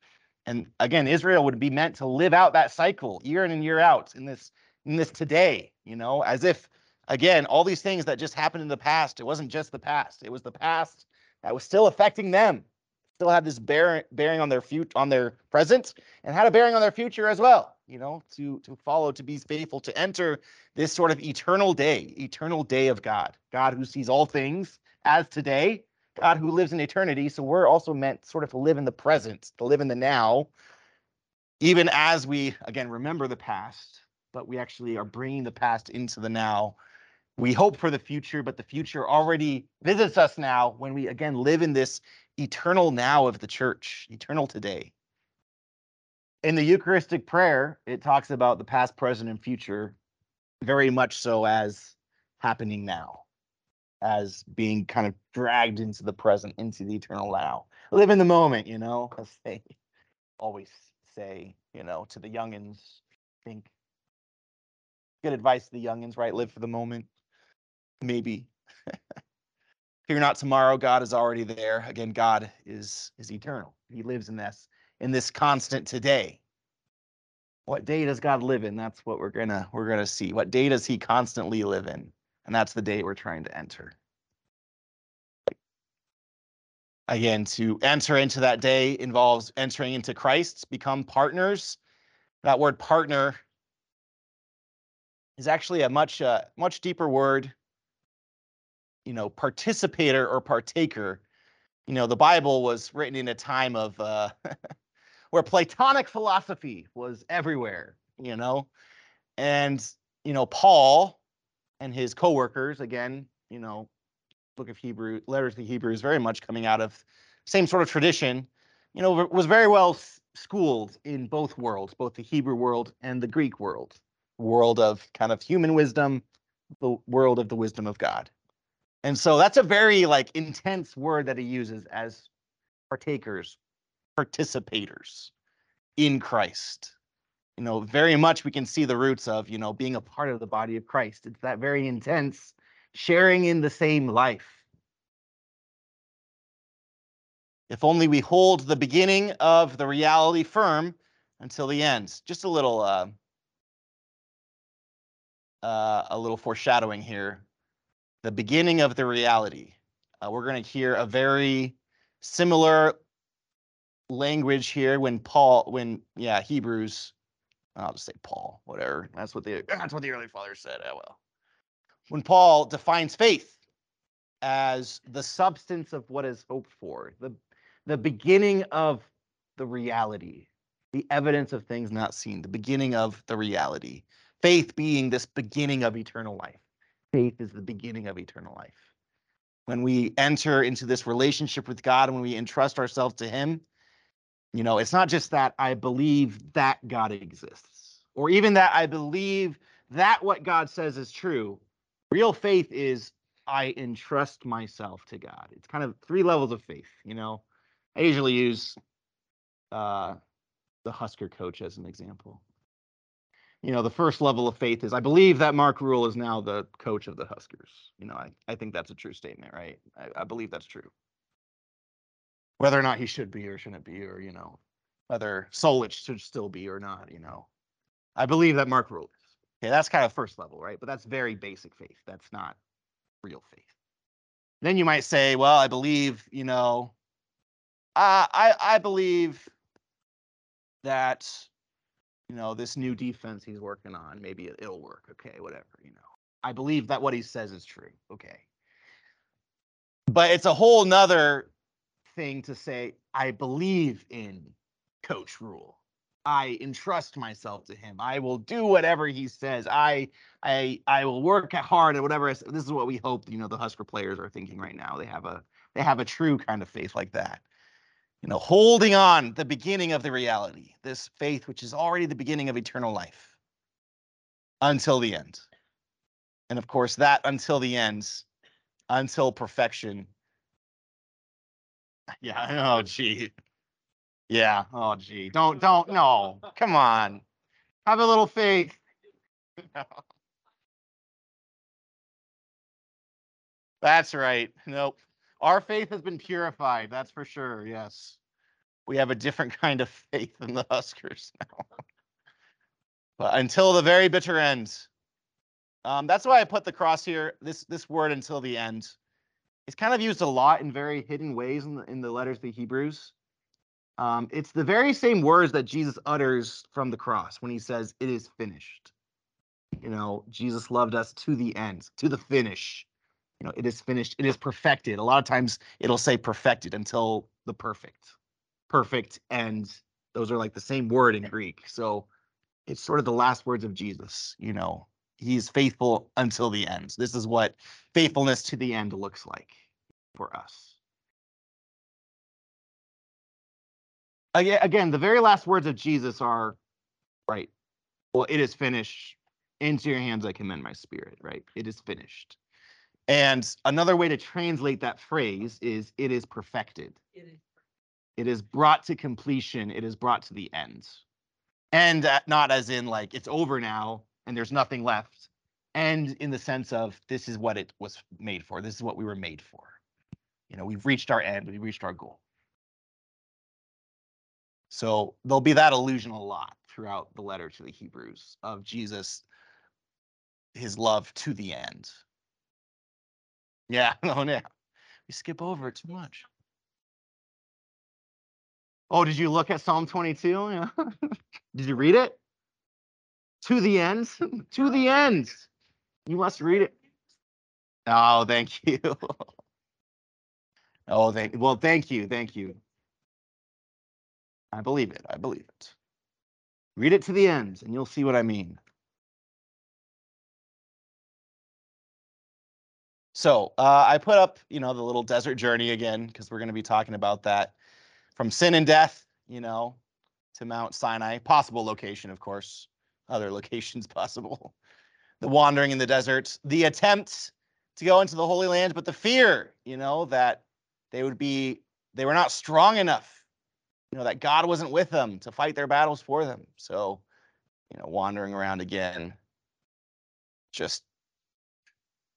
And again, Israel would be meant to live out that cycle year in and year out in this in this today, you know, as if again, all these things that just happened in the past, it wasn't just the past. It was the past that was still affecting them, still had this bear, bearing on their future, on their present, and had a bearing on their future as well. You know, to to follow, to be faithful, to enter this sort of eternal day, eternal day of God, God who sees all things as today, God who lives in eternity. So we're also meant sort of to live in the present, to live in the now, even as we again remember the past, but we actually are bringing the past into the now we hope for the future, but the future already visits us now when we again live in this eternal now of the church, eternal today. In the Eucharistic prayer, it talks about the past, present, and future very much so as happening now, as being kind of dragged into the present, into the eternal now. Live in the moment, you know, as they always say, you know, to the youngins. think good advice to the youngins, right? Live for the moment maybe. Fear not tomorrow, God is already there. Again, God is is eternal. He lives in this in this constant today. What day does God live in? That's what we're gonna we're gonna see. What day does he constantly live in? And that's the day we're trying to enter. Again, to enter into that day involves entering into Christ, become partners. That word partner is actually a much uh, much deeper word you know, participator or partaker. You know, the Bible was written in a time of uh, where Platonic philosophy was everywhere, you know, and, you know, Paul and his co-workers, again, you know, book of Hebrew, letters to Hebrews, very much coming out of same sort of tradition, you know, was very well schooled in both worlds, both the Hebrew world and the Greek world, world of kind of human wisdom, the world of the wisdom of God. And so that's a very like intense word that he uses as partakers, participators in Christ. You know, very much we can see the roots of, you know, being a part of the body of Christ. It's that very intense sharing in the same life. If only we hold the beginning of the reality firm until the end. Just a little uh, uh, a little foreshadowing here. The beginning of the reality. Uh, we're going to hear a very similar language here when Paul, when yeah, Hebrews. I'll just say Paul, whatever. That's what the that's what the early fathers said. Oh well. When Paul defines faith as the substance of what is hoped for, the the beginning of the reality, the evidence of things not seen, the beginning of the reality. Faith being this beginning of eternal life. Faith is the beginning of eternal life. When we enter into this relationship with God and when we entrust ourselves to Him, you know, it's not just that I believe that God exists, or even that I believe that what God says is true. Real faith is I entrust myself to God. It's kind of three levels of faith, you know. I usually use uh, the Husker coach as an example. You know, the first level of faith is I believe that Mark Rhule is now the coach of the Huskers. You know, I, I think that's a true statement, right? I, I believe that's true. Whether or not he should be or shouldn't be, or, you know, whether Solich should still be or not, you know. I believe that Mark Rhule is. Okay, that's kind of first level, right? But that's very basic faith. That's not real faith. Then you might say, well, I believe, you know, uh, I I believe that you know this new defense he's working on maybe it, it'll work. Okay, whatever. You know, I believe that what he says is true. Okay, but it's a whole nother thing to say I believe in Coach Rhule. I entrust myself to him. I will do whatever he says. I I I will work hard at whatever. I. This is what we hope you know the Husker players are thinking right now. They have a they have a true kind of faith like that you know, holding on the beginning of the reality, this faith which is already the beginning of eternal life until the end. And of course, that until the end, until perfection. Yeah, oh gee. Yeah, oh gee. Don't don't no. Come on. Have a little faith. That's right. Nope. Our faith has been purified. That's for sure. Yes. We have a different kind of faith than the Huskers now. but until the very bitter end. Um, that's why I put the cross here. This this word until the end. It's kind of used a lot in very hidden ways in the, in the letters to the Hebrews. Um, it's the very same words that Jesus utters from the cross when he says, It is finished. You know, Jesus loved us to the end, to the finish you know, it is finished, it is perfected. A lot of times it'll say perfected until the perfect, perfect, and those are like the same word in Greek. So it's sort of the last words of Jesus, you know, he's faithful until the end. This is what faithfulness to the end looks like for us. Again, the very last words of Jesus are, right, well, it is finished. Into your hands I commend my spirit, right? It is finished. And another way to translate that phrase is it is perfected. It is. It is brought to completion. It is brought to the end. And uh, not as in like it's over now and there's nothing left. And in the sense of this is what it was made for. This is what we were made for. You know, we've reached our end, we've reached our goal. So there'll be that illusion a lot throughout the letter to the Hebrews of Jesus, his love to the end. Yeah, oh yeah. We skip over it too much. Oh, did you look at Psalm 22? Yeah. did you read it? To the end? to the end. You must read it. Oh, thank you. oh, thank well, thank you, thank you. I believe it. I believe it. Read it to the end, and you'll see what I mean. So uh, I put up, you know, the little desert journey again because we're going to be talking about that from sin and death, you know, to Mount Sinai. Possible location, of course. Other locations possible. The wandering in the desert, the attempt to go into the Holy Land, but the fear, you know, that they would be, they were not strong enough you know, that God wasn't with them to fight their battles for them. So, you know, wandering around again, just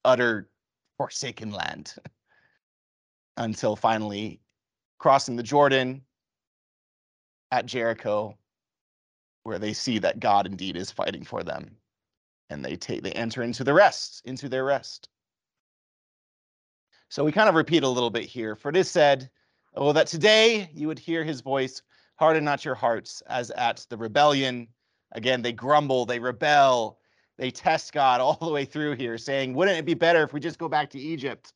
utter forsaken land until finally crossing the Jordan at Jericho, where they see that God indeed is fighting for them. And they take they enter into the rest, into their rest. So we kind of repeat a little bit here. For it is said, Oh, that today you would hear his voice, harden not your hearts, as at the rebellion. Again, they grumble, they rebel, they test God all the way through here, saying, Wouldn't it be better if we just go back to Egypt?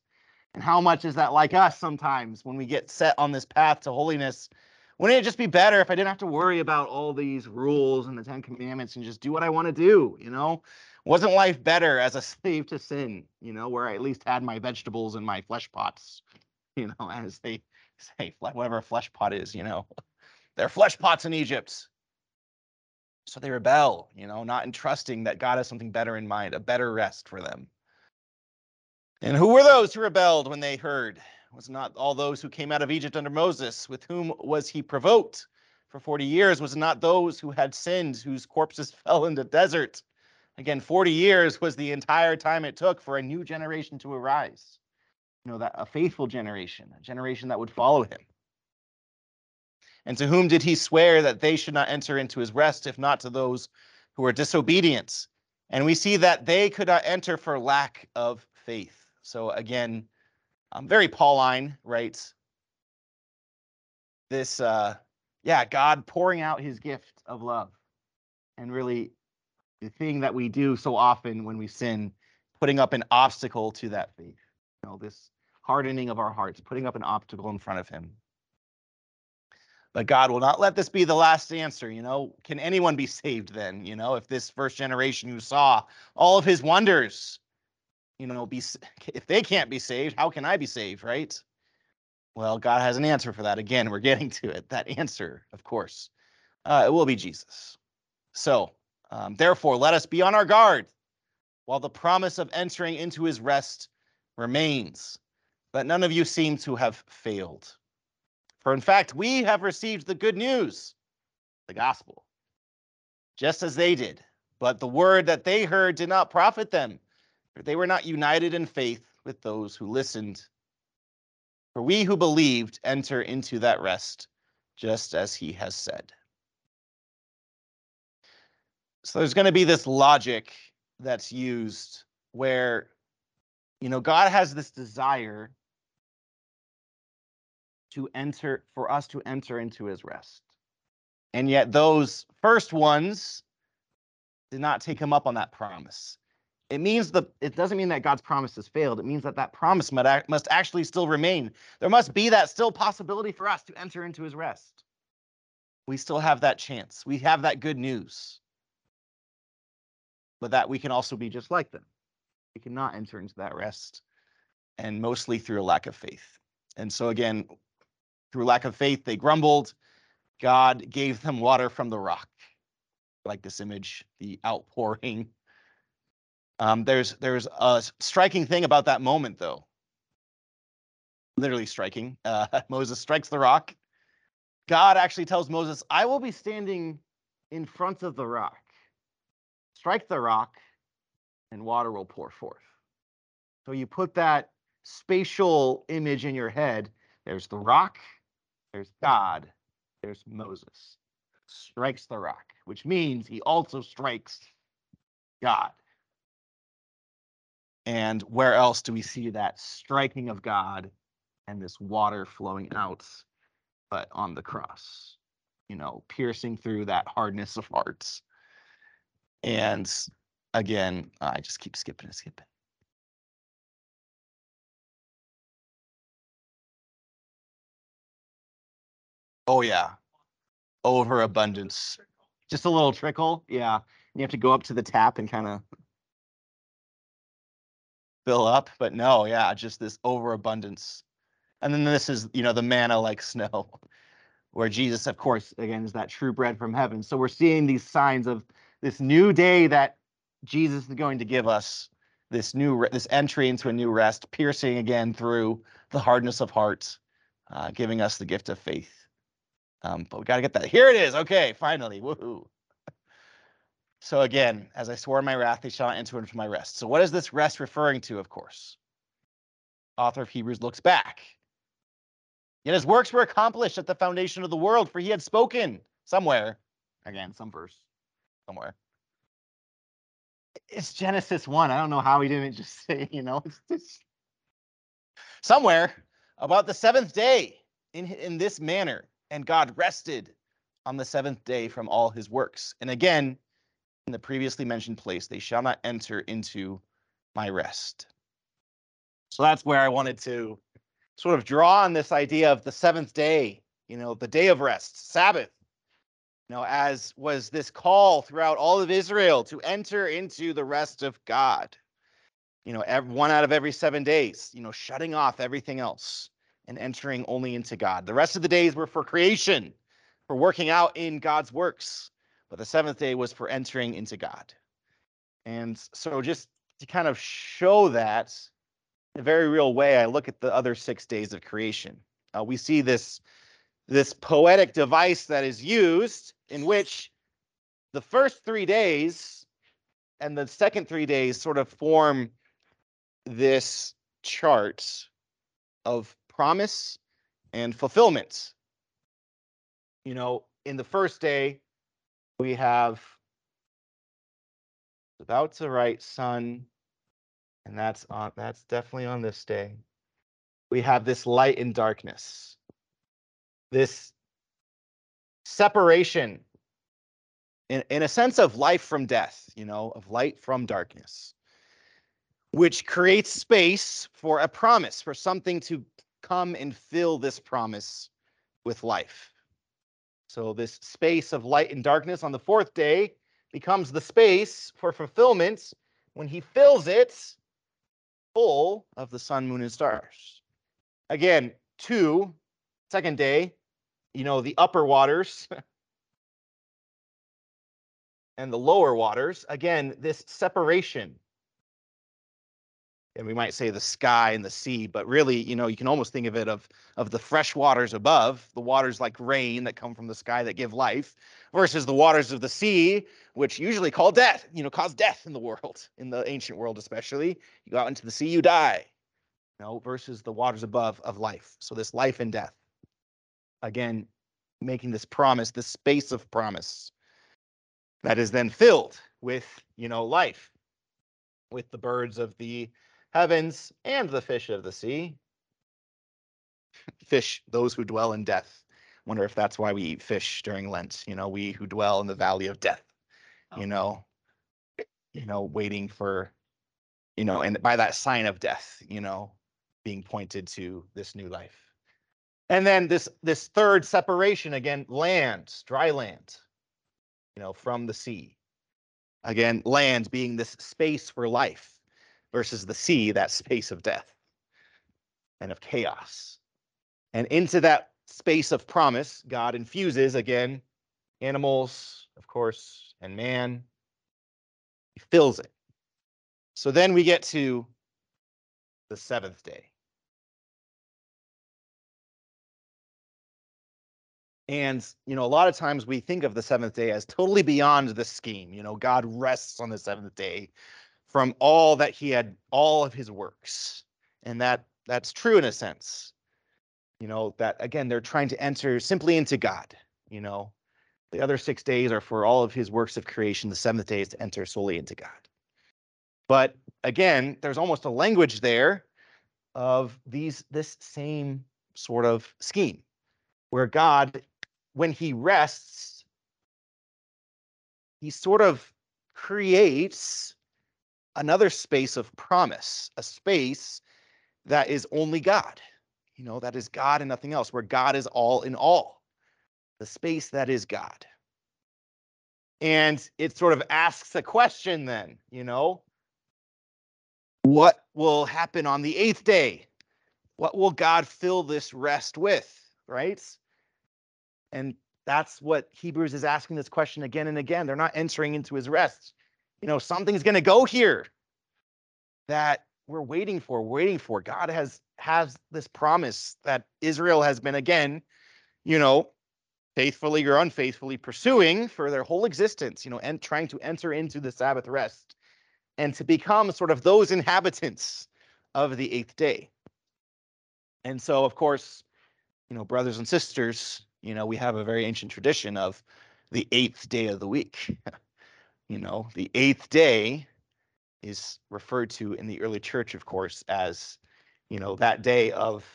And how much is that like us sometimes when we get set on this path to holiness? Wouldn't it just be better if I didn't have to worry about all these rules and the Ten Commandments and just do what I want to do? You know, wasn't life better as a slave to sin? You know, where I at least had my vegetables and my flesh pots. You know, as they say, whatever a flesh pot is. You know, they're flesh pots in Egypt. So they rebel. You know, not entrusting that God has something better in mind, a better rest for them. And who were those who rebelled when they heard? Was not all those who came out of Egypt under Moses, with whom was he provoked for 40 years? Was it not those who had sinned, whose corpses fell in the desert? Again, 40 years was the entire time it took for a new generation to arise. You know, that a faithful generation, a generation that would follow him. And to whom did he swear that they should not enter into his rest, if not to those who were disobedient? And we see that they could not enter for lack of faith. So again, um, very Pauline, right? This, uh, yeah, God pouring out his gift of love. And really, the thing that we do so often when we sin, putting up an obstacle to that faith. You know, this hardening of our hearts, putting up an obstacle in front of him. But God will not let this be the last answer. You know, can anyone be saved then? You know, if this first generation who saw all of his wonders, you know, be if they can't be saved, how can I be saved, right? Well, God has an answer for that. Again, we're getting to it. That answer, of course, uh, it will be Jesus. So, um, therefore, let us be on our guard while the promise of entering into his rest remains. But none of you seem to have failed. For in fact, we have received the good news, the gospel, just as they did. But the word that they heard did not profit them for they were not united in faith with those who listened. For we who believed enter into that rest, just as he has said. So there's going to be this logic that's used where, you know, God has this desire to enter, for us to enter into his rest. And yet those first ones did not take him up on that promise it means the it doesn't mean that God's promise has failed. It means that that promise must actually still remain. There must be that still possibility for us to enter into his rest. We still have that chance. We have that good news. But that we can also be just like them. We cannot enter into that rest and mostly through a lack of faith. And so again, through lack of faith they grumbled. God gave them water from the rock. Like this image, the outpouring um, there's there's a striking thing about that moment, though. Literally striking. Uh, Moses strikes the rock. God actually tells Moses, "I will be standing in front of the rock. Strike the rock, and water will pour forth." So you put that spatial image in your head. There's the rock. There's God. There's Moses. Strikes the rock, which means he also strikes God. And where else do we see that striking of God and this water flowing out, but on the cross, you know, piercing through that hardness of hearts. And again, I just keep skipping and skipping. Oh yeah, overabundance. Just a little trickle, yeah. You have to go up to the tap and kind of fill up, but no, yeah, just this overabundance. And then this is, you know, the manna like snow, where Jesus, of course, again, is that true bread from heaven. So we're seeing these signs of this new day that Jesus is going to give us, this new, this entry into a new rest, piercing again through the hardness of heart, uh, giving us the gift of faith. Um, but we got to get that. Here it is. Okay, finally. Woohoo. So again, as I swore in my wrath, they shall not enter into my rest. So what is this rest referring to, of course? Author of Hebrews looks back. Yet his works were accomplished at the foundation of the world, for he had spoken somewhere. Again, some verse somewhere. It's Genesis 1. I don't know how he didn't just say, you know, it's just somewhere about the seventh day in, in this manner. And God rested on the seventh day from all his works. And again, in the previously mentioned place, they shall not enter into my rest. So that's where I wanted to sort of draw on this idea of the seventh day, you know, the day of rest, Sabbath, you know, as was this call throughout all of Israel to enter into the rest of God. You know, every, one out of every seven days, you know, shutting off everything else and entering only into God. The rest of the days were for creation, for working out in God's works, but the seventh day was for entering into God. And so, just to kind of show that in a very real way, I look at the other six days of creation. Uh, we see this this poetic device that is used in which the first three days and the second three days sort of form this chart of promise and fulfillment. You know, in the first day, we have about to write sun, and that's on that's definitely on this day. We have this light and darkness, this separation in, in a sense of life from death, you know, of light from darkness, which creates space for a promise, for something to come and fill this promise with life. So, this space of light and darkness on the fourth day becomes the space for fulfillment when he fills it full of the sun, moon, and stars. Again, two, second day, you know, the upper waters and the lower waters. Again, this separation. And we might say the sky and the sea, but really, you know, you can almost think of it of, of the fresh waters above, the waters like rain that come from the sky that give life, versus the waters of the sea, which usually call death, you know, cause death in the world, in the ancient world especially. You go out into the sea, you die. You know, versus the waters above of life. So this life and death. Again, making this promise, this space of promise that is then filled with, you know, life, with the birds of the heavens and the fish of the sea. Fish, those who dwell in death. Wonder if that's why we eat fish during Lent. You know, we who dwell in the valley of death. You oh. know, you know, waiting for, you know, and by that sign of death, you know, being pointed to this new life. And then this this third separation again, land, dry land, you know, from the sea. Again, land being this space for life versus the sea, that space of death and of chaos. And into that space of promise, God infuses again animals, of course, and man. He fills it. So then we get to the seventh day. And, you know, a lot of times we think of the seventh day as totally beyond the scheme. You know, God rests on the seventh day from all that he had, all of his works. And that that's true in a sense. You know, that again, they're trying to enter simply into God. You know, the other six days are for all of his works of creation. The seventh day is to enter solely into God. But again, there's almost a language there of these this same sort of scheme where God when he rests, he sort of creates another space of promise, a space that is only God. You know, that is God and nothing else, where God is all in all, the space that is God. And it sort of asks a question then, you know, what will happen on the eighth day? What will God fill this rest with, right? And that's what Hebrews is asking this question again and again. They're not entering into his rest. You know, something's going to go here that we're waiting for, waiting for. God has has this promise that Israel has been again, you know, faithfully or unfaithfully pursuing for their whole existence, you know, and trying to enter into the Sabbath rest and to become sort of those inhabitants of the eighth day. And so, of course, you know, brothers and sisters, you know, we have a very ancient tradition of the eighth day of the week. you know, the eighth day is referred to in the early church, of course, as, you know, that day of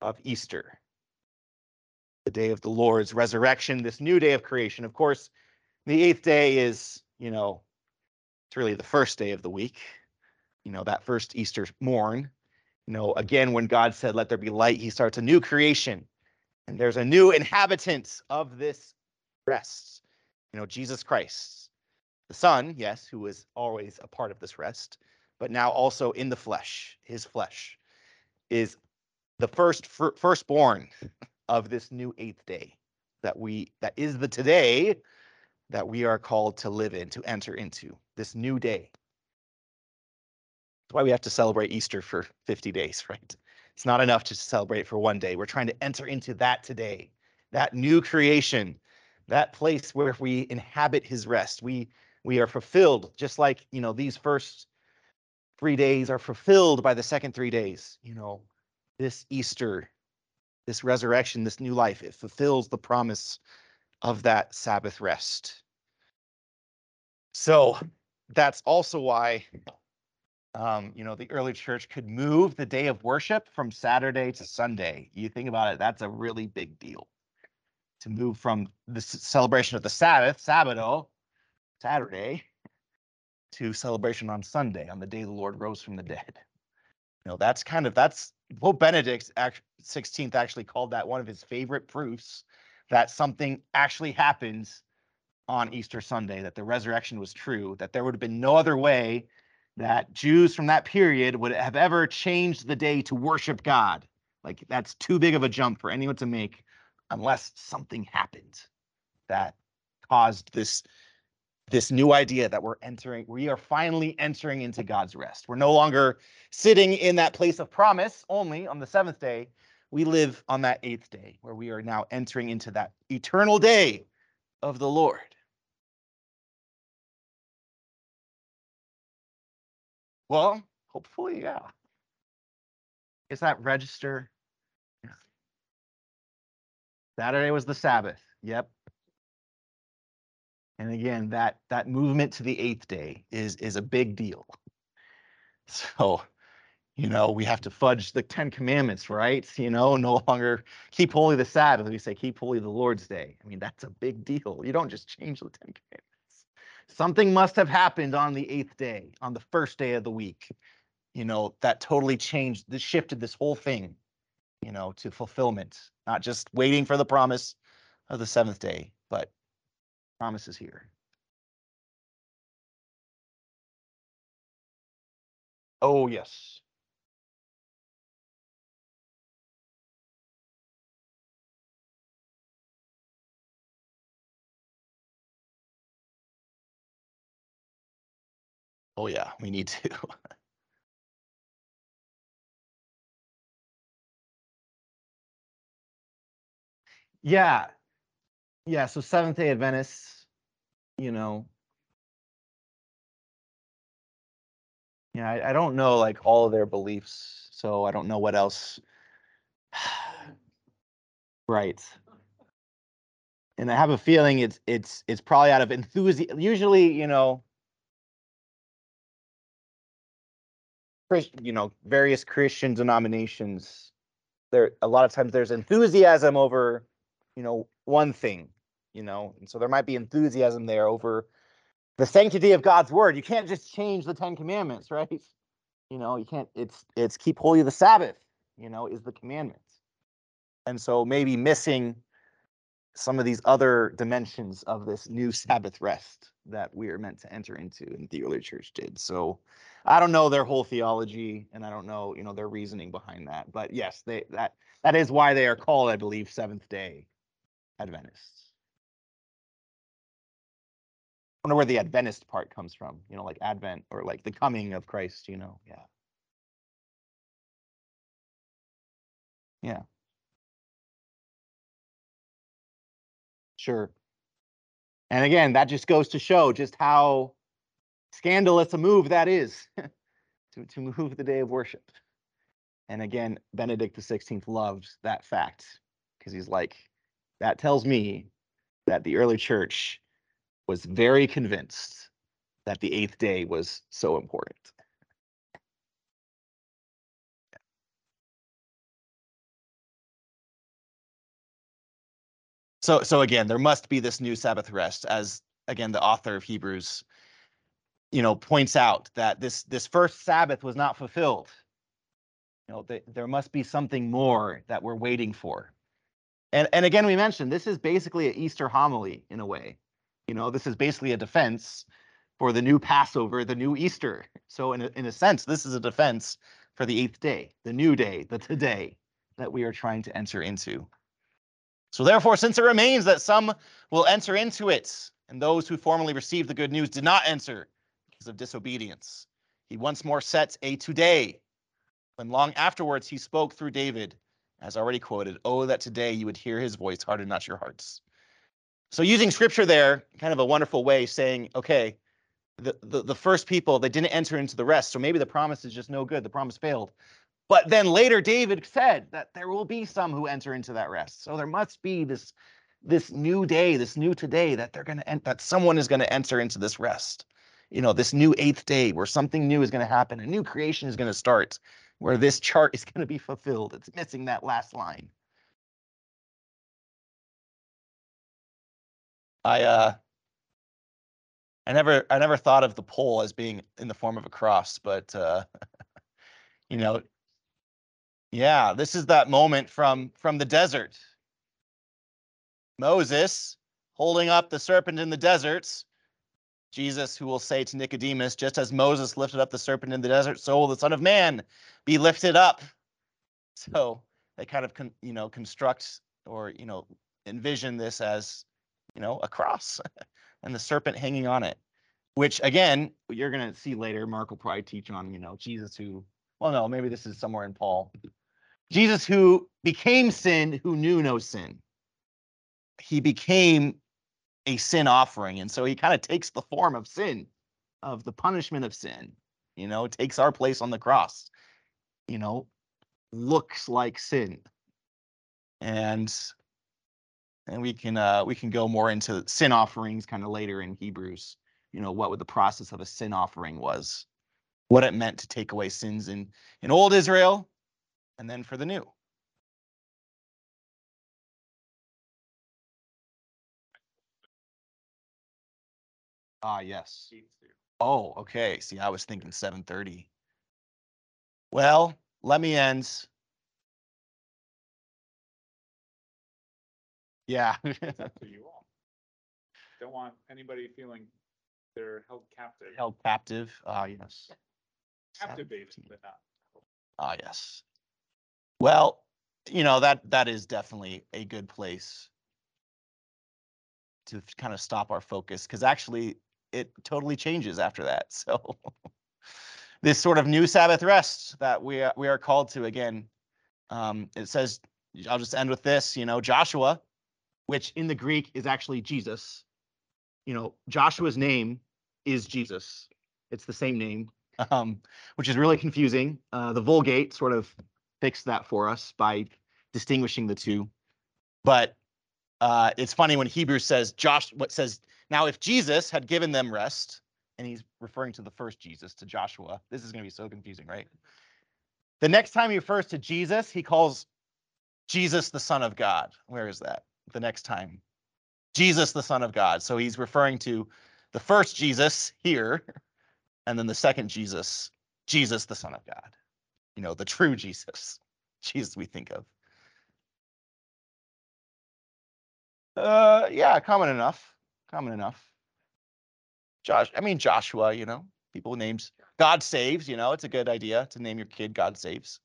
of Easter, the day of the Lord's resurrection, this new day of creation. Of course, the eighth day is, you know, it's really the first day of the week, you know, that first Easter morn. You know, again, when God said, Let there be light, he starts a new creation. And there's a new inhabitant of this rest, you know, Jesus Christ, the Son, yes, who was always a part of this rest, but now also in the flesh, his flesh is the first fir- firstborn of this new eighth day that we that is the today that we are called to live in to enter into this new day. That's why we have to celebrate easter for 50 days right? It's not enough to celebrate for one day. We're trying to enter into that today that new creation that place where we inhabit his rest. We we are fulfilled just like you know these first three days are fulfilled by the second three days you know this Easter, this resurrection, this new life. It fulfills the promise of that Sabbath rest. So that's also why, um, you know, the early church could move the day of worship from Saturday to Sunday. You think about it, that's a really big deal to move from the celebration of the Sabbath, Sabbath, Saturday, to celebration on Sunday, on the day the Lord rose from the dead. You know, that's kind of that's Pope Benedict 16th actually called that one of his favorite proofs that something actually happens on Easter Sunday, that the resurrection was true, that there would have been no other way that Jews from that period would have ever changed the day to worship God. Like that's too big of a jump for anyone to make unless something happened that caused this this new idea that we're entering, we are finally entering into God's rest. We're no longer sitting in that place of promise only on the seventh day. We live on that eighth day where we are now entering into that eternal day of the Lord. Well, hopefully, yeah. Is that register? Saturday was the Sabbath. Yep. And again, that that movement to the eighth day is is a big deal. So, you know, we have to fudge the Ten Commandments, right? You know, no longer keep holy the Sabbath. We say keep holy the Lord's day. I mean, that's a big deal. You don't just change the Ten Commandments. Something must have happened on the eighth day, on the first day of the week. You know, that totally changed, this shifted this whole thing, you know, to fulfillment, not just waiting for the promise of the seventh day, but promises here. Oh, yes. Oh, yeah, we need to. yeah. Yeah. So Seventh day Adventists, you know, yeah, I, I don't know like all of their beliefs. So I don't know what else. right. And I have a feeling it's it's it's probably out of enthusiasm. Usually, you know, you know, various Christian denominations, there a lot of times there's enthusiasm over, you know, one thing, you know, and so there might be enthusiasm there over the sanctity of God's word. You can't just change the Ten Commandments, right? You know, you can't. It's it's keep holy the Sabbath. You know, is the commandments, and so maybe missing some of these other dimensions of this new Sabbath rest that we are meant to enter into, and the early church did. So, I don't know their whole theology, and I don't know, you know, their reasoning behind that. But yes, they that that is why they are called, I believe, Seventh Day Adventists. I wonder where the Adventist part comes from. You know, like Advent or like the coming of Christ. You know, yeah, yeah. Sure. And again, that just goes to show just how scandalous a move that is to, to move the day of worship. And again, Benedict XVI loved that fact because he's like, that tells me that the early church was very convinced that the eighth day was so important. So, so again, there must be this new Sabbath rest, as again the author of Hebrews, you know, points out that this this first Sabbath was not fulfilled. You know, th- there must be something more that we're waiting for. And and again, we mentioned this is basically an Easter homily in a way. You know, this is basically a defense for the new Passover, the new Easter. So in a, in a sense, this is a defense for the eighth day, the new day, the today that we are trying to enter into. So therefore, since it remains that some will enter into it, and those who formerly received the good news did not enter because of disobedience, he once more sets a today, when long afterwards he spoke through David, as already quoted, Oh, that today you would hear his voice, harden not your hearts. So using scripture there, kind of a wonderful way, saying, okay, the, the, the first people, they didn't enter into the rest. So maybe the promise is just no good. The promise failed. But then later, David said that there will be some who enter into that rest. So there must be this this new day, this new today that they're going to that someone is going to enter into this rest. You know, this new eighth day where something new is going to happen, a new creation is going to start, where this chart is going to be fulfilled. It's missing that last line. I uh I never I never thought of the pole as being in the form of a cross, but uh you know, yeah, this is that moment from from the desert. Moses holding up the serpent in the deserts. Jesus, who will say to Nicodemus, just as Moses lifted up the serpent in the desert, so will the Son of Man be lifted up. So they kind of, con, you know, construct or you know envision this as, you know, a cross and the serpent hanging on it. Which again, you're gonna see later. Mark will probably teach on, you know, Jesus who. Well, no, maybe this is somewhere in Paul. Jesus, who became sin, who knew no sin, he became a sin offering. And so he kind of takes the form of sin, of the punishment of sin, you know, takes our place on the cross, you know, looks like sin. And and we can uh we can go more into sin offerings kind of later in Hebrews, you know, what the process of a sin offering was, what it meant to take away sins in in old Israel and then for the new. Ah, yes. Oh, okay. See, I was thinking 7:30. Well, let me end. Yeah. You all. Don't want anybody feeling they're held captive, Held captive. Ah, yes. captivated, 17. but not. Ah, yes. Well, you know, that that is definitely a good place to kind of stop our focus because actually it totally changes after that. So this sort of new Sabbath rest that we are, we are called to again. Um, it says, I'll just end with this, you know, Joshua, which in the Greek is actually Jesus. You know, Joshua's name is Jesus. It's the same name, um, which is really confusing. Uh, the Vulgate sort of fixed that for us by distinguishing the two. But uh, it's funny when Hebrews says Josh, what says now if Jesus had given them rest, and he's referring to the first Jesus to Joshua. This is going to be so confusing, right? The next time he refers to Jesus, he calls Jesus the Son of God. Where is that? The next time, Jesus the Son of God. So he's referring to the first Jesus here, and then the second Jesus, Jesus the Son of God. You know, the true Jesus, Jesus we think of. Uh, yeah, common enough. Common enough. Josh, I mean Joshua, you know, people names God saves, you know, it's a good idea to name your kid God saves.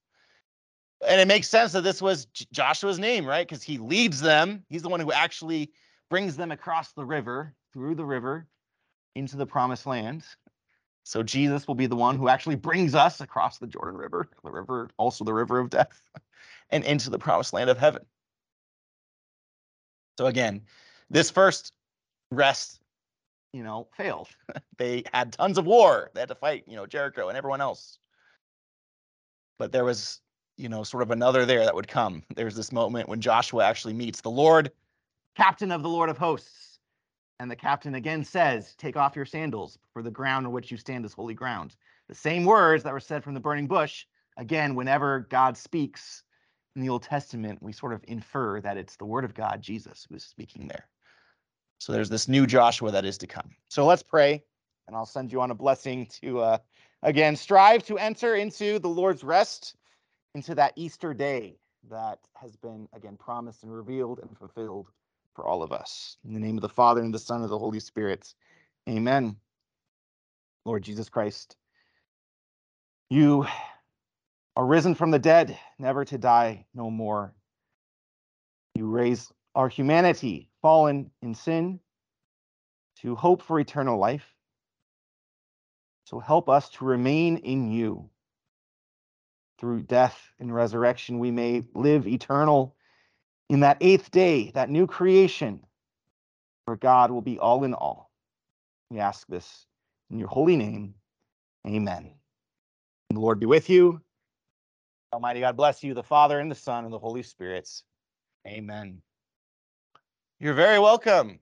And it makes sense that this was J- Joshua's name, right? Because he leads them. He's the one who actually brings them across the river, through the river, into the promised land. So Jesus will be the one who actually brings us across the Jordan River, the river, also the river of death, and into the promised land of heaven. So again, this first rest, you know, failed. they had tons of war. They had to fight, you know, Jericho and everyone else. But there was, you know, sort of another there that would come. There's this moment when Joshua actually meets the Lord, captain of the Lord of hosts. And the captain again says, Take off your sandals, for the ground on which you stand is holy ground. The same words that were said from the burning bush. Again, whenever God speaks in the Old Testament, we sort of infer that it's the word of God, Jesus, who's speaking there. So there's this new Joshua that is to come. So let's pray, and I'll send you on a blessing to, uh, again, strive to enter into the Lord's rest, into that Easter day that has been, again, promised and revealed and fulfilled for all of us. In the name of the Father, and the Son, and the Holy Spirit. Amen. Lord Jesus Christ, you are risen from the dead, never to die no more. You raise our humanity, fallen in sin, to hope for eternal life. So help us to remain in you. Through death and resurrection, we may live eternal in that eighth day, that new creation, where God will be all in all. We ask this in your holy name. Amen. And the Lord be with you. Almighty God bless you, the Father and the Son and the Holy Spirits. Amen. You're very welcome.